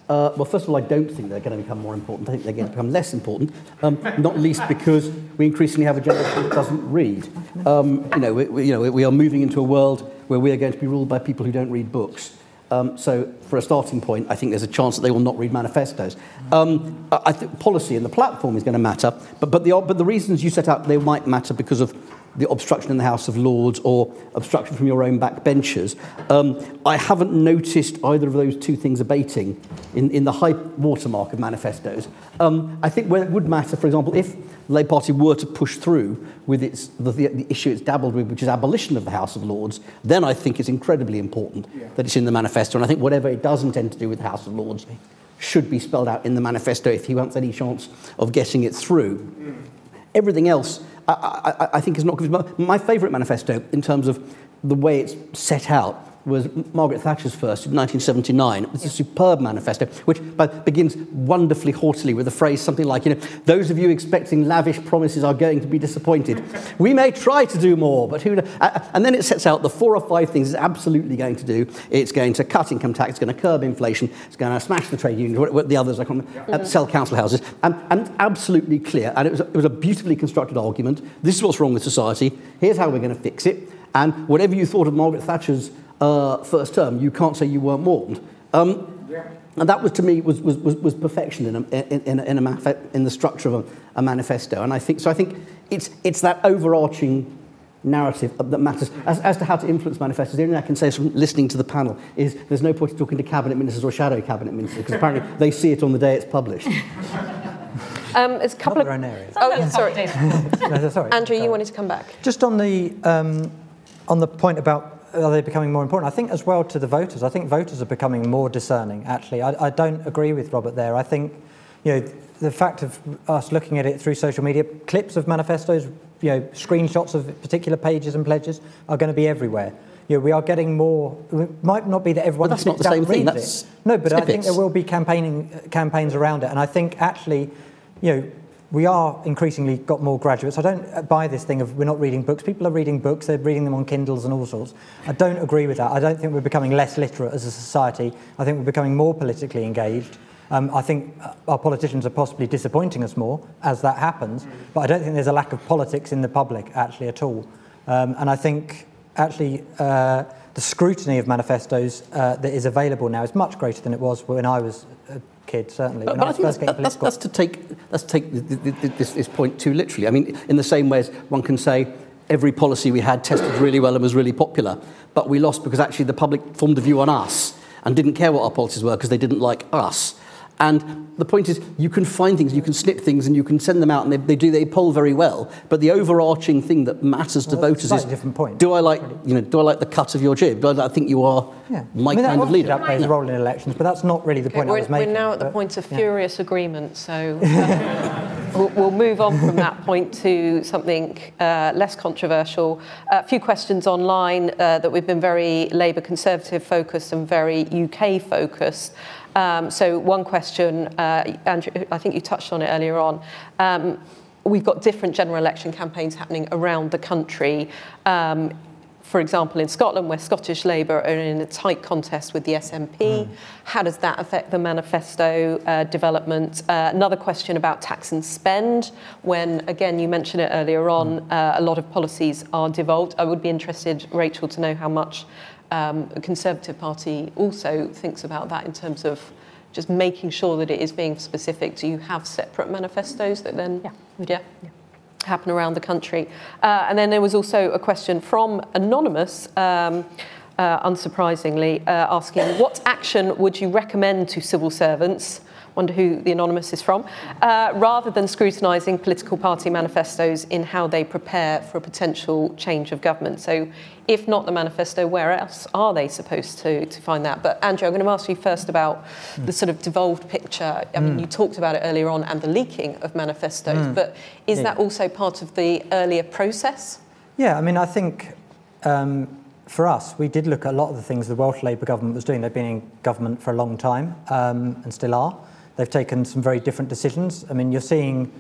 Uh, well, first of all, I don't think they're going to become more important. I think they're going to become less important, um, not least because we increasingly have a generation that doesn't read. Um, you know, we, we, you know, we are moving into a world where we are going to be ruled by people who don't read books. Um, so, for a starting point, I think there's a chance that they will not read manifestos. Um, I think policy and the platform is going to matter, but, but, the, but the reasons you set out, they might matter because of the obstruction in the House of Lords or obstruction from your own backbenchers. Um, I haven't noticed either of those two things abating in, in the high watermark of manifestos. Um, I think where it would matter, for example, if the Labour Party were to push through with its, the, the, the, issue it's dabbled with, which is abolition of the House of Lords, then I think it's incredibly important yeah. that it's in the manifesto. And I think whatever it does intend to do with the House of Lords should be spelled out in the manifesto if he wants any chance of getting it through. Mm. Everything else, I, I, I think, is not good. My favourite manifesto, in terms of the way it's set out, was Margaret Thatcher's first in 1979. It's a superb manifesto, which begins wonderfully haughtily with a phrase something like, you know, those of you expecting lavish promises are going to be disappointed. we may try to do more, but who... And then it sets out the four or five things it's absolutely going to do. It's going to cut income tax, it's going to curb inflation, it's going to smash the trade unions, what, the others, I can't remember, uh, sell council houses, and, and absolutely clear. And it was, it was a beautifully constructed argument. This is what's wrong with society. Here's how we're going to fix it. And whatever you thought of Margaret Thatcher's uh, first term, you can't say you weren't warned. Um, and that was, to me, was, was, was perfection in, a, in, in, a, in, a in the structure of a, a, manifesto. And I think, so I think it's, it's that overarching narrative that matters. As, as to how to influence manifestos, the only thing I can say from listening to the panel is there's no point in talking to cabinet ministers or shadow cabinet ministers, because apparently *laughs* they see it on the day it's published. *laughs* Um, it's a couple Not of. Own areas. Oh, yeah, sorry. *laughs* no, sorry. Andrew, you wanted to come back. Just on the um, on the point about are they becoming more important? I think as well to the voters. I think voters are becoming more discerning. Actually, I, I don't agree with Robert there. I think, you know, the fact of us looking at it through social media, clips of manifestos, you know, screenshots of particular pages and pledges are going to be everywhere. You know, we are getting more. It might not be that everyone. But that's not the same thing. That's it. no, but snippets. I think there will be campaigning campaigns around it, and I think actually, you know, we are increasingly got more graduates. I don't buy this thing of we're not reading books. People are reading books, they're reading them on Kindles and all sorts. I don't agree with that. I don't think we're becoming less literate as a society. I think we're becoming more politically engaged. Um, I think our politicians are possibly disappointing us more as that happens, but I don't think there's a lack of politics in the public actually at all. Um, and I think actually uh, the scrutiny of manifestos uh, that is available now is much greater than it was when I was a kid, certainly. But, but I, I think that's, that's, that's to take, that's to take this, this point too literally. I mean, in the same way as one can say, every policy we had tested really well and was really popular, but we lost because actually the public formed a view on us and didn't care what our policies were because they didn't like us. And the point is, you can find things, you can snip things, and you can send them out, and they, they do they poll very well. But the overarching thing that matters to voters is different point. Do I like you know Do I like the cut of your jib? Do I, I think you are yeah. my I mean, kind of leader? That plays a role in elections, but that's not really the okay, point I was making. We're now at the point of furious yeah. agreement, so uh, *laughs* we'll, we'll, move on from that point to something uh, less controversial. A few questions online uh, that we've been very Labour Conservative focused and very UK focused. Um, so one question, uh, Andrew, I think you touched on it earlier on. Um, we've got different general election campaigns happening around the country. Um, for example, in Scotland, where Scottish Labour are in a tight contest with the SNP, mm. how does that affect the manifesto uh, development? Uh, another question about tax and spend, when, again, you mentioned it earlier on, mm. uh, a lot of policies are devolved. I would be interested, Rachel, to know how much um, the Conservative Party also thinks about that in terms of just making sure that it is being specific. Do you have separate manifestos that then yeah. yeah, yeah happen around the country? Uh, and then there was also a question from Anonymous. Um, uh, unsurprisingly, uh, asking what action would you recommend to civil servants wonder who the anonymous is from, uh, rather than scrutinising political party manifestos in how they prepare for a potential change of government. So, if not the manifesto, where else are they supposed to, to find that? But, Andrew, I'm going to ask you first about mm. the sort of devolved picture. I mean, mm. you talked about it earlier on and the leaking of manifestos, mm. but is yeah. that also part of the earlier process? Yeah, I mean, I think. Um, for us, we did look at a lot of the things the Welsh Labour government was doing. They've been in government for a long time um, and still are. They've taken some very different decisions. I mean, you're seeing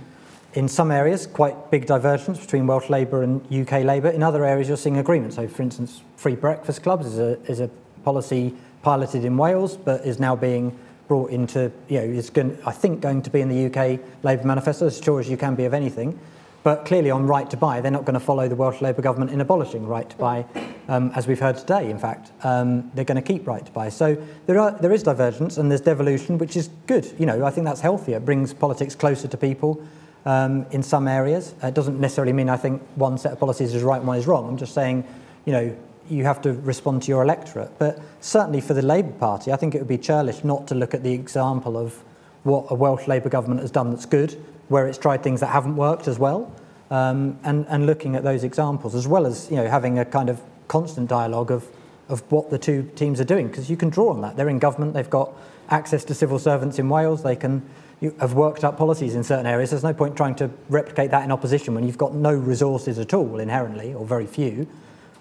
in some areas quite big divergence between Welsh Labour and UK Labour. In other areas, you're seeing agreement. So, for instance, free breakfast clubs is a, is a policy piloted in Wales, but is now being brought into, you know, is going, I think going to be in the UK Labour manifesto, as sure as you can be of anything. But clearly, on right to buy, they're not going to follow the Welsh Labour government in abolishing right to buy, um, as we've heard today. In fact, um, they're going to keep right to buy. So there are there is divergence and there's devolution, which is good. You know, I think that's healthier. It brings politics closer to people um, in some areas. It doesn't necessarily mean I think one set of policies is right and one is wrong. I'm just saying, you know, you have to respond to your electorate. But certainly for the Labour Party, I think it would be churlish not to look at the example of what a Welsh Labour government has done that's good where it's tried things that haven't worked as well, um, and, and looking at those examples, as well as you know, having a kind of constant dialogue of, of what the two teams are doing, because you can draw on that. They're in government, they've got access to civil servants in Wales, they can you have worked up policies in certain areas. There's no point trying to replicate that in opposition when you've got no resources at all inherently, or very few,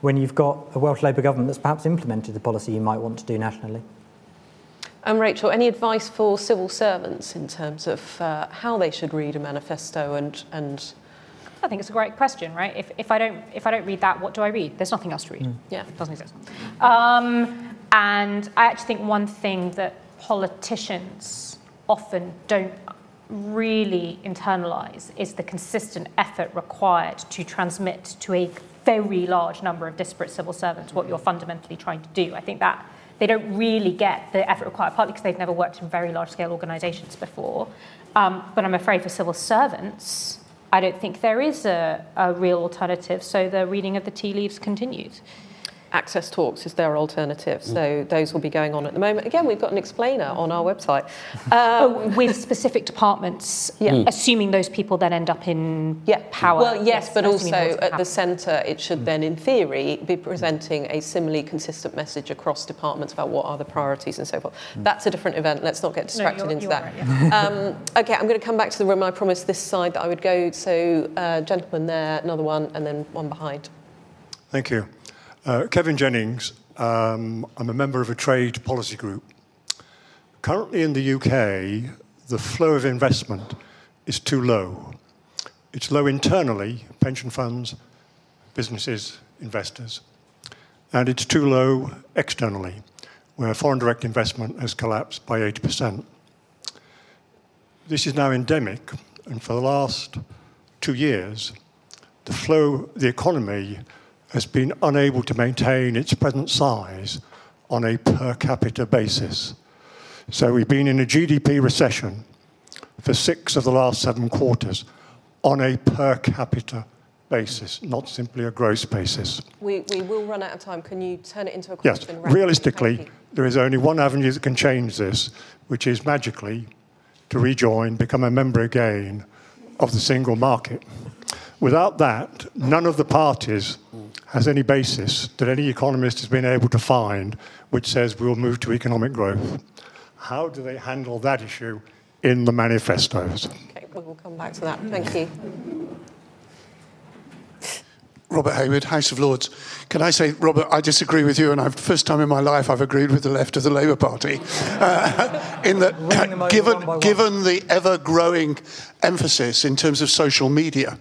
when you've got a Welsh Labour government that's perhaps implemented the policy you might want to do nationally. And Rachel, any advice for civil servants in terms of uh, how they should read a manifesto and, and I think it's a great question, right? If, if I don't if I don't read that, what do I read? There's nothing else to read. Mm. Yeah, doesn't exist. Um, and I actually think one thing that politicians often don't really internalize is the consistent effort required to transmit to a very large number of disparate civil servants what you're fundamentally trying to do. I think that they don't really get the effort required, partly because they've never worked in very large scale organisations before. Um, but I'm afraid for civil servants, I don't think there is a, a real alternative, so the reading of the tea leaves continues. Access Talks is their alternative. So those will be going on at the moment. Again, we've got an explainer on our website. Um, oh, with specific departments, yeah. Mm. assuming those people then end up in yeah. power. Well, yes, yes but also at the centre, it should then, in theory, be presenting a similarly consistent message across departments about what are the priorities and so forth. Mm. That's a different event. Let's not get distracted no, into that. Right, yeah. um, okay, I'm going to come back to the room. I promised this side that I would go. So, uh, gentleman there, another one, and then one behind. Thank you. Uh, Kevin Jennings, um, I'm a member of a trade policy group. Currently in the UK, the flow of investment is too low. It's low internally, pension funds, businesses, investors, and it's too low externally, where foreign direct investment has collapsed by 80%. This is now endemic, and for the last two years, the flow, the economy has been unable to maintain its present size on a per capita basis. So we've been in a GDP recession for six of the last seven quarters on a per capita basis, not simply a gross basis. We, we will run out of time. Can you turn it into a question? Yes, realistically, there is only one avenue that can change this, which is magically to rejoin, become a member again of the single market. Without that, none of the parties has any basis that any economist has been able to find which says we'll move to economic growth. How do they handle that issue in the manifestos? Okay, we'll come back to that. Thank you. Robert Hayward, House of Lords. Can I say, Robert, I disagree with you, and I've first time in my life I've agreed with the left of the Labour Party, *laughs* uh, in that given given the ever growing emphasis in terms of social media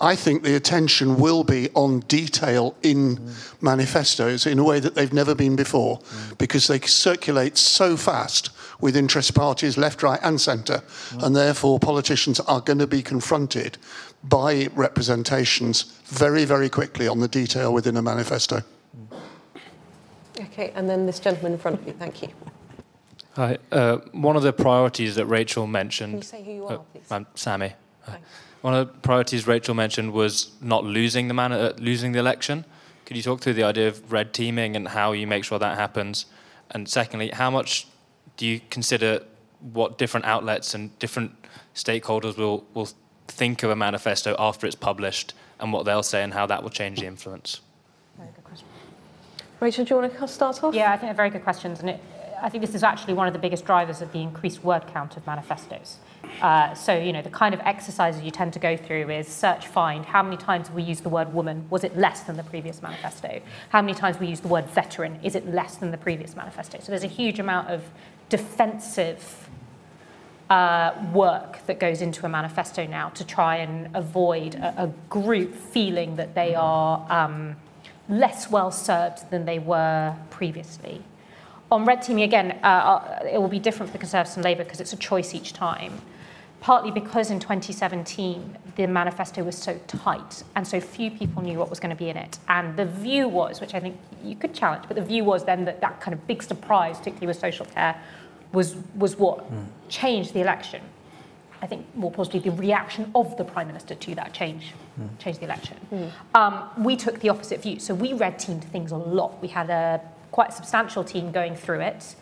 I think the attention will be on detail in mm. manifestos in a way that they've never been before mm. because they circulate so fast with interest parties left, right, and centre, mm. and therefore politicians are going to be confronted by representations very, very quickly on the detail within a manifesto. Okay, and then this gentleman in front of you, thank you. Hi. Uh, one of the priorities that Rachel mentioned. Can you say who you are, uh, please? I'm Sammy. Thanks. One of the priorities Rachel mentioned was not losing the man, uh, losing the election. Could you talk through the idea of red teaming and how you make sure that happens? And secondly, how much do you consider what different outlets and different stakeholders will, will think of a manifesto after it's published and what they'll say and how that will change the influence? Very good question. Rachel, do you want to start off? Yeah, I think they're very good questions. And it, I think this is actually one of the biggest drivers of the increased word count of manifestos. Uh, so, you know, the kind of exercises you tend to go through is search, find, how many times we use the word woman? Was it less than the previous manifesto? How many times we use the word veteran? Is it less than the previous manifesto? So there's a huge amount of defensive uh, work that goes into a manifesto now to try and avoid a, a group feeling that they are um, less well served than they were previously. On red teaming, again, uh, uh, it will be different for the Conservatives and Labour because it's a choice each time. Partly because in 2017 the manifesto was so tight and so few people knew what was going to be in it. And the view was, which I think you could challenge, but the view was then that that kind of big surprise, particularly with social care, was, was what mm. changed the election. I think more positively, the reaction of the Prime Minister to that change mm. changed the election. Mm. Um, we took the opposite view. So we red teamed things a lot. We had a quite substantial team going through it.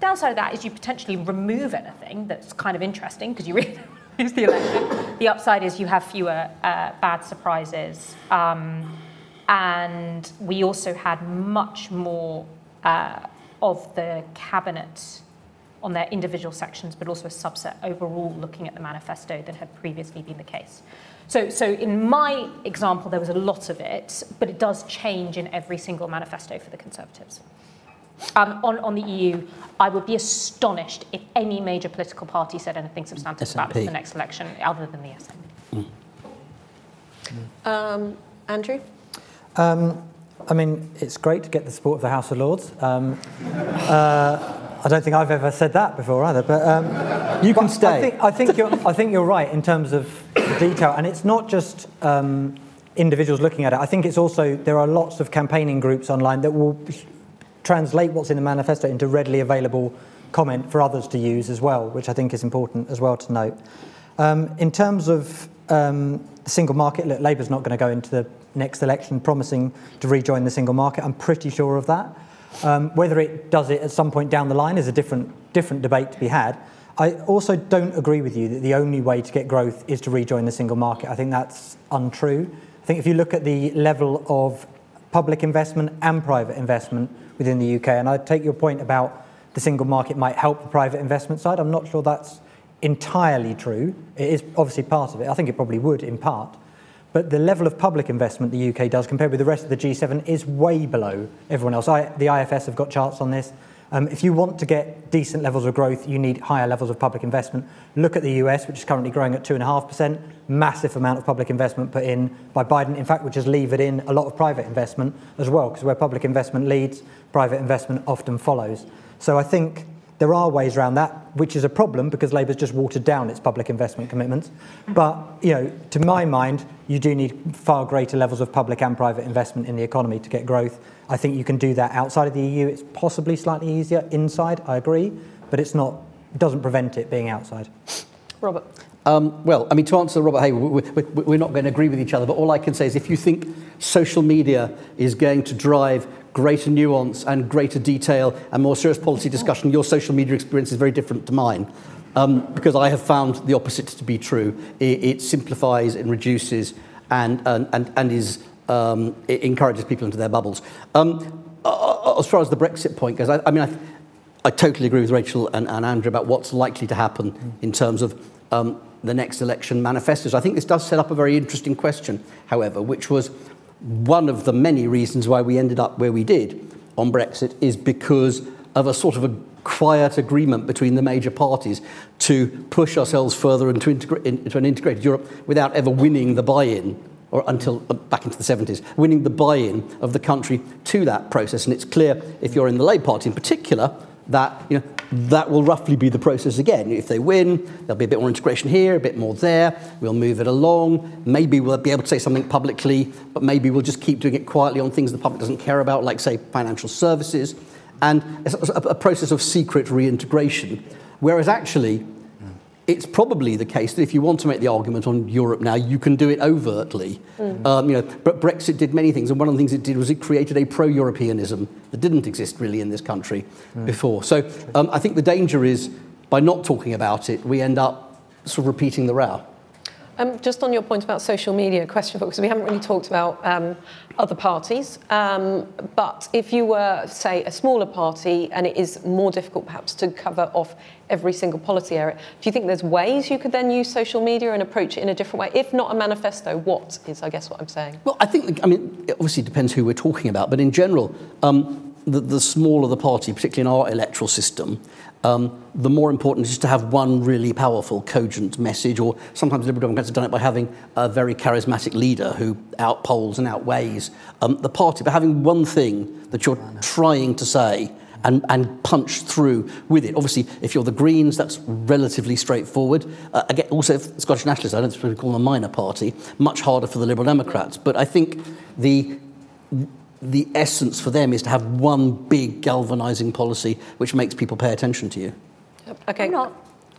Downside of that is you potentially remove anything that's kind of interesting because you really *laughs* lose the election. The upside is you have fewer uh, bad surprises. Um, and we also had much more uh, of the cabinet on their individual sections, but also a subset overall looking at the manifesto than had previously been the case. So, so in my example, there was a lot of it, but it does change in every single manifesto for the Conservatives. Um, on, on the EU, I would be astonished if any major political party said anything substantive SNP. about this in the next election, other than the SNP. Mm. Um, Andrew? Um, I mean, it's great to get the support of the House of Lords. Um, uh, I don't think I've ever said that before either, but um, you can stay. I think, I think, you're, I think you're right in terms of the detail, and it's not just um, individuals looking at it. I think it's also there are lots of campaigning groups online that will translate what's in the manifesto into readily available comment for others to use as well, which I think is important as well to note. Um, in terms of um, the single market, look, Labour's not going to go into the next election promising to rejoin the single market. I'm pretty sure of that. Um, whether it does it at some point down the line is a different, different debate to be had. I also don't agree with you that the only way to get growth is to rejoin the single market. I think that's untrue. I think if you look at the level of public investment and private investment within the UK, and I take your point about the single market might help the private investment side, I'm not sure that's entirely true. It is obviously part of it. I think it probably would in part. But the level of public investment the UK does compared with the rest of the G7 is way below everyone else. I, the IFS have got charts on this. Um, if you want to get decent levels of growth, you need higher levels of public investment. Look at the US, which is currently growing at 2.5%. Massive amount of public investment put in by Biden, in fact, which has levered in a lot of private investment as well, because where public investment leads, private investment often follows. So I think there are ways around that, which is a problem because Labour's just watered down its public investment commitments. But, you know, to my mind, you do need far greater levels of public and private investment in the economy to get growth. I think you can do that outside of the EU. It's possibly slightly easier inside, I agree, but it's not, it doesn't prevent it being outside. Robert. Um, well, I mean, to answer Robert Hay, we're not going to agree with each other, but all I can say is if you think social media is going to drive greater nuance and greater detail and more serious policy discussion, your social media experience is very different to mine. Um, because I have found the opposite to be true. It, it simplifies and reduces and, and, and, and is, um, it encourages people into their bubbles. Um, as far as the Brexit point goes, I, I mean, I, I totally agree with Rachel and, and Andrew about what's likely to happen in terms of um, the next election manifestos. I think this does set up a very interesting question, however, which was one of the many reasons why we ended up where we did on Brexit is because of a sort of a quiet agreement between the major parties to push ourselves further into, integra- into an integrated Europe without ever winning the buy-in or until uh, back into the 70s, winning the buy-in of the country to that process. And it's clear, if you're in the Labour Party in particular, that you know, that will roughly be the process again. If they win, there'll be a bit more integration here, a bit more there. We'll move it along. Maybe we'll be able to say something publicly, but maybe we'll just keep doing it quietly on things the public doesn't care about, like, say, financial services. And it's a process of secret reintegration. Whereas actually, it's probably the case that if you want to make the argument on Europe now, you can do it overtly. Mm. Um, you know, but Brexit did many things, and one of the things it did was it created a pro-Europeanism that didn't exist really in this country mm. before. So um, I think the danger is by not talking about it, we end up sort of repeating the row. Um, just on your point about social media, question for because we haven't really talked about um, other parties. Um, but if you were, say, a smaller party and it is more difficult perhaps to cover off every single policy area, do you think there's ways you could then use social media and approach it in a different way? If not a manifesto, what is, I guess, what I'm saying? Well, I think, I mean, it obviously depends who we're talking about, but in general, um, the, the smaller the party, particularly in our electoral system, um, the more important it is to have one really powerful, cogent message. Or sometimes Liberal Democrats have done it by having a very charismatic leader who outpolls and outweighs um, the party. But having one thing that you're trying to say and, and punch through with it. Obviously, if you're the Greens, that's relatively straightforward. Uh, again, also, Scottish Nationalists, I don't suppose we call them a minor party, much harder for the Liberal Democrats. But I think the the essence for them is to have one big galvanising policy which makes people pay attention to you. Okay. I'm not.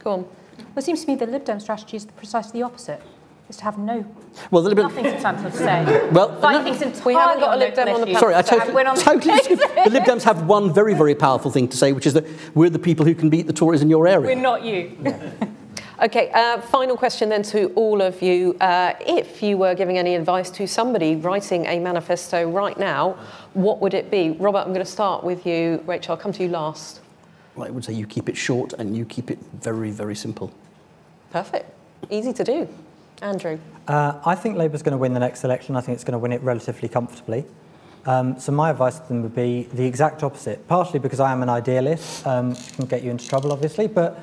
Go on. Well, it seems to me the Lib Dem strategy is precisely the opposite. Is to have no well, the Lib nothing substantial to say. Well, Fight no, things we haven't got a on Lib Dem on the issues. Sorry, I totally, we're on- totally. *laughs* The Lib Dems have one very, very powerful thing to say, which is that we're the people who can beat the Tories in your area. We're not you. Okay, uh, final question then to all of you. Uh, if you were giving any advice to somebody writing a manifesto right now, what would it be? Robert, I'm going to start with you. Rachel, I'll come to you last. I would say you keep it short and you keep it very, very simple. Perfect. Easy to do. Andrew. Uh, I think Labour's going to win the next election. I think it's going to win it relatively comfortably. Um, so my advice to them would be the exact opposite. Partially because I am an idealist, um, can get you into trouble, obviously, but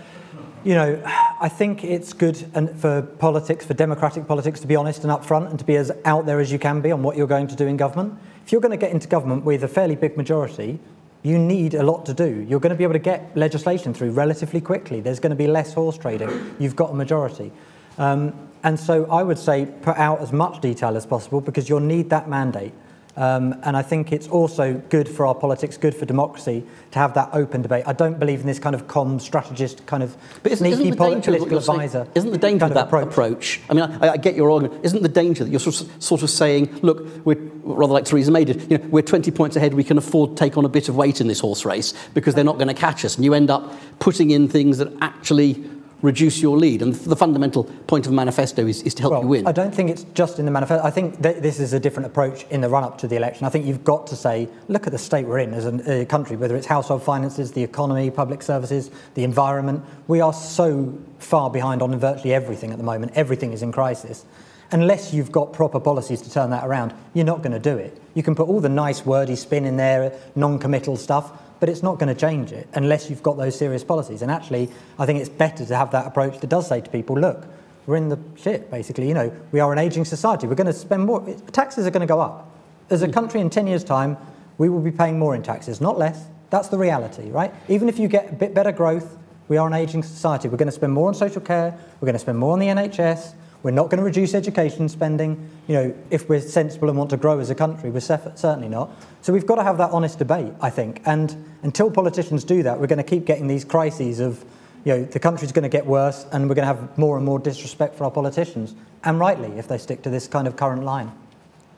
you know, I think it's good for politics, for democratic politics, to be honest and upfront and to be as out there as you can be on what you're going to do in government. If you're going to get into government with a fairly big majority, you need a lot to do. You're going to be able to get legislation through relatively quickly. There's going to be less horse trading. You've got a majority. Um, and so I would say put out as much detail as possible because you'll need that mandate. Um, and I think it's also good for our politics, good for democracy to have that open debate. I don't believe in this kind of com strategist, kind of But isn't, sneaky isn't poli- political you're saying- Isn't the danger of that approach. approach? I mean, I, I get your argument. Isn't the danger that you're sort of, sort of saying, look, we're rather like Theresa May did, you know, we're 20 points ahead, we can afford to take on a bit of weight in this horse race because they're not going to catch us. And you end up putting in things that actually reduce your lead. And the fundamental point of the manifesto is, is to help well, you win. I don't think it's just in the manifesto. I think that this is a different approach in the run up to the election. I think you've got to say, look at the state we're in as a, a country, whether it's household finances, the economy, public services, the environment. We are so far behind on virtually everything at the moment. Everything is in crisis. Unless you've got proper policies to turn that around, you're not going to do it. You can put all the nice wordy spin in there, non committal stuff, but it's not going to change it unless you've got those serious policies. And actually, I think it's better to have that approach that does say to people, look, we're in the shit, basically. You know, we are an aging society. We're going to spend more. Taxes are going to go up. As a hmm. country in 10 years' time, we will be paying more in taxes, not less. That's the reality, right? Even if you get a bit better growth, we are an aging society. We're going to spend more on social care. We're going to spend more on the NHS. We're not going to reduce education spending. You know, if we're sensible and want to grow as a country, we're certainly not. So we've got to have that honest debate, I think. And until politicians do that, we're going to keep getting these crises of, you know, the country's going to get worse and we're going to have more and more disrespect for our politicians. And rightly, if they stick to this kind of current line.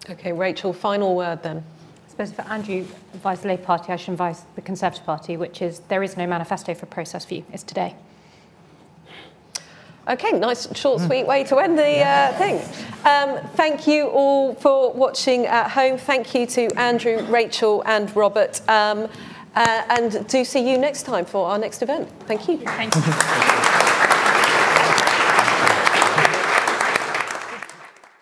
Okay, Rachel, final word then. I suppose for Andrew advised the Labour Party, I should advise the Conservative Party, which is there is no manifesto for process view. It's today. Okay, nice, short, sweet way to end the uh, thing. Um, thank you all for watching at home. Thank you to Andrew, Rachel, and Robert. Um, uh, and do see you next time for our next event. Thank you. Thank you.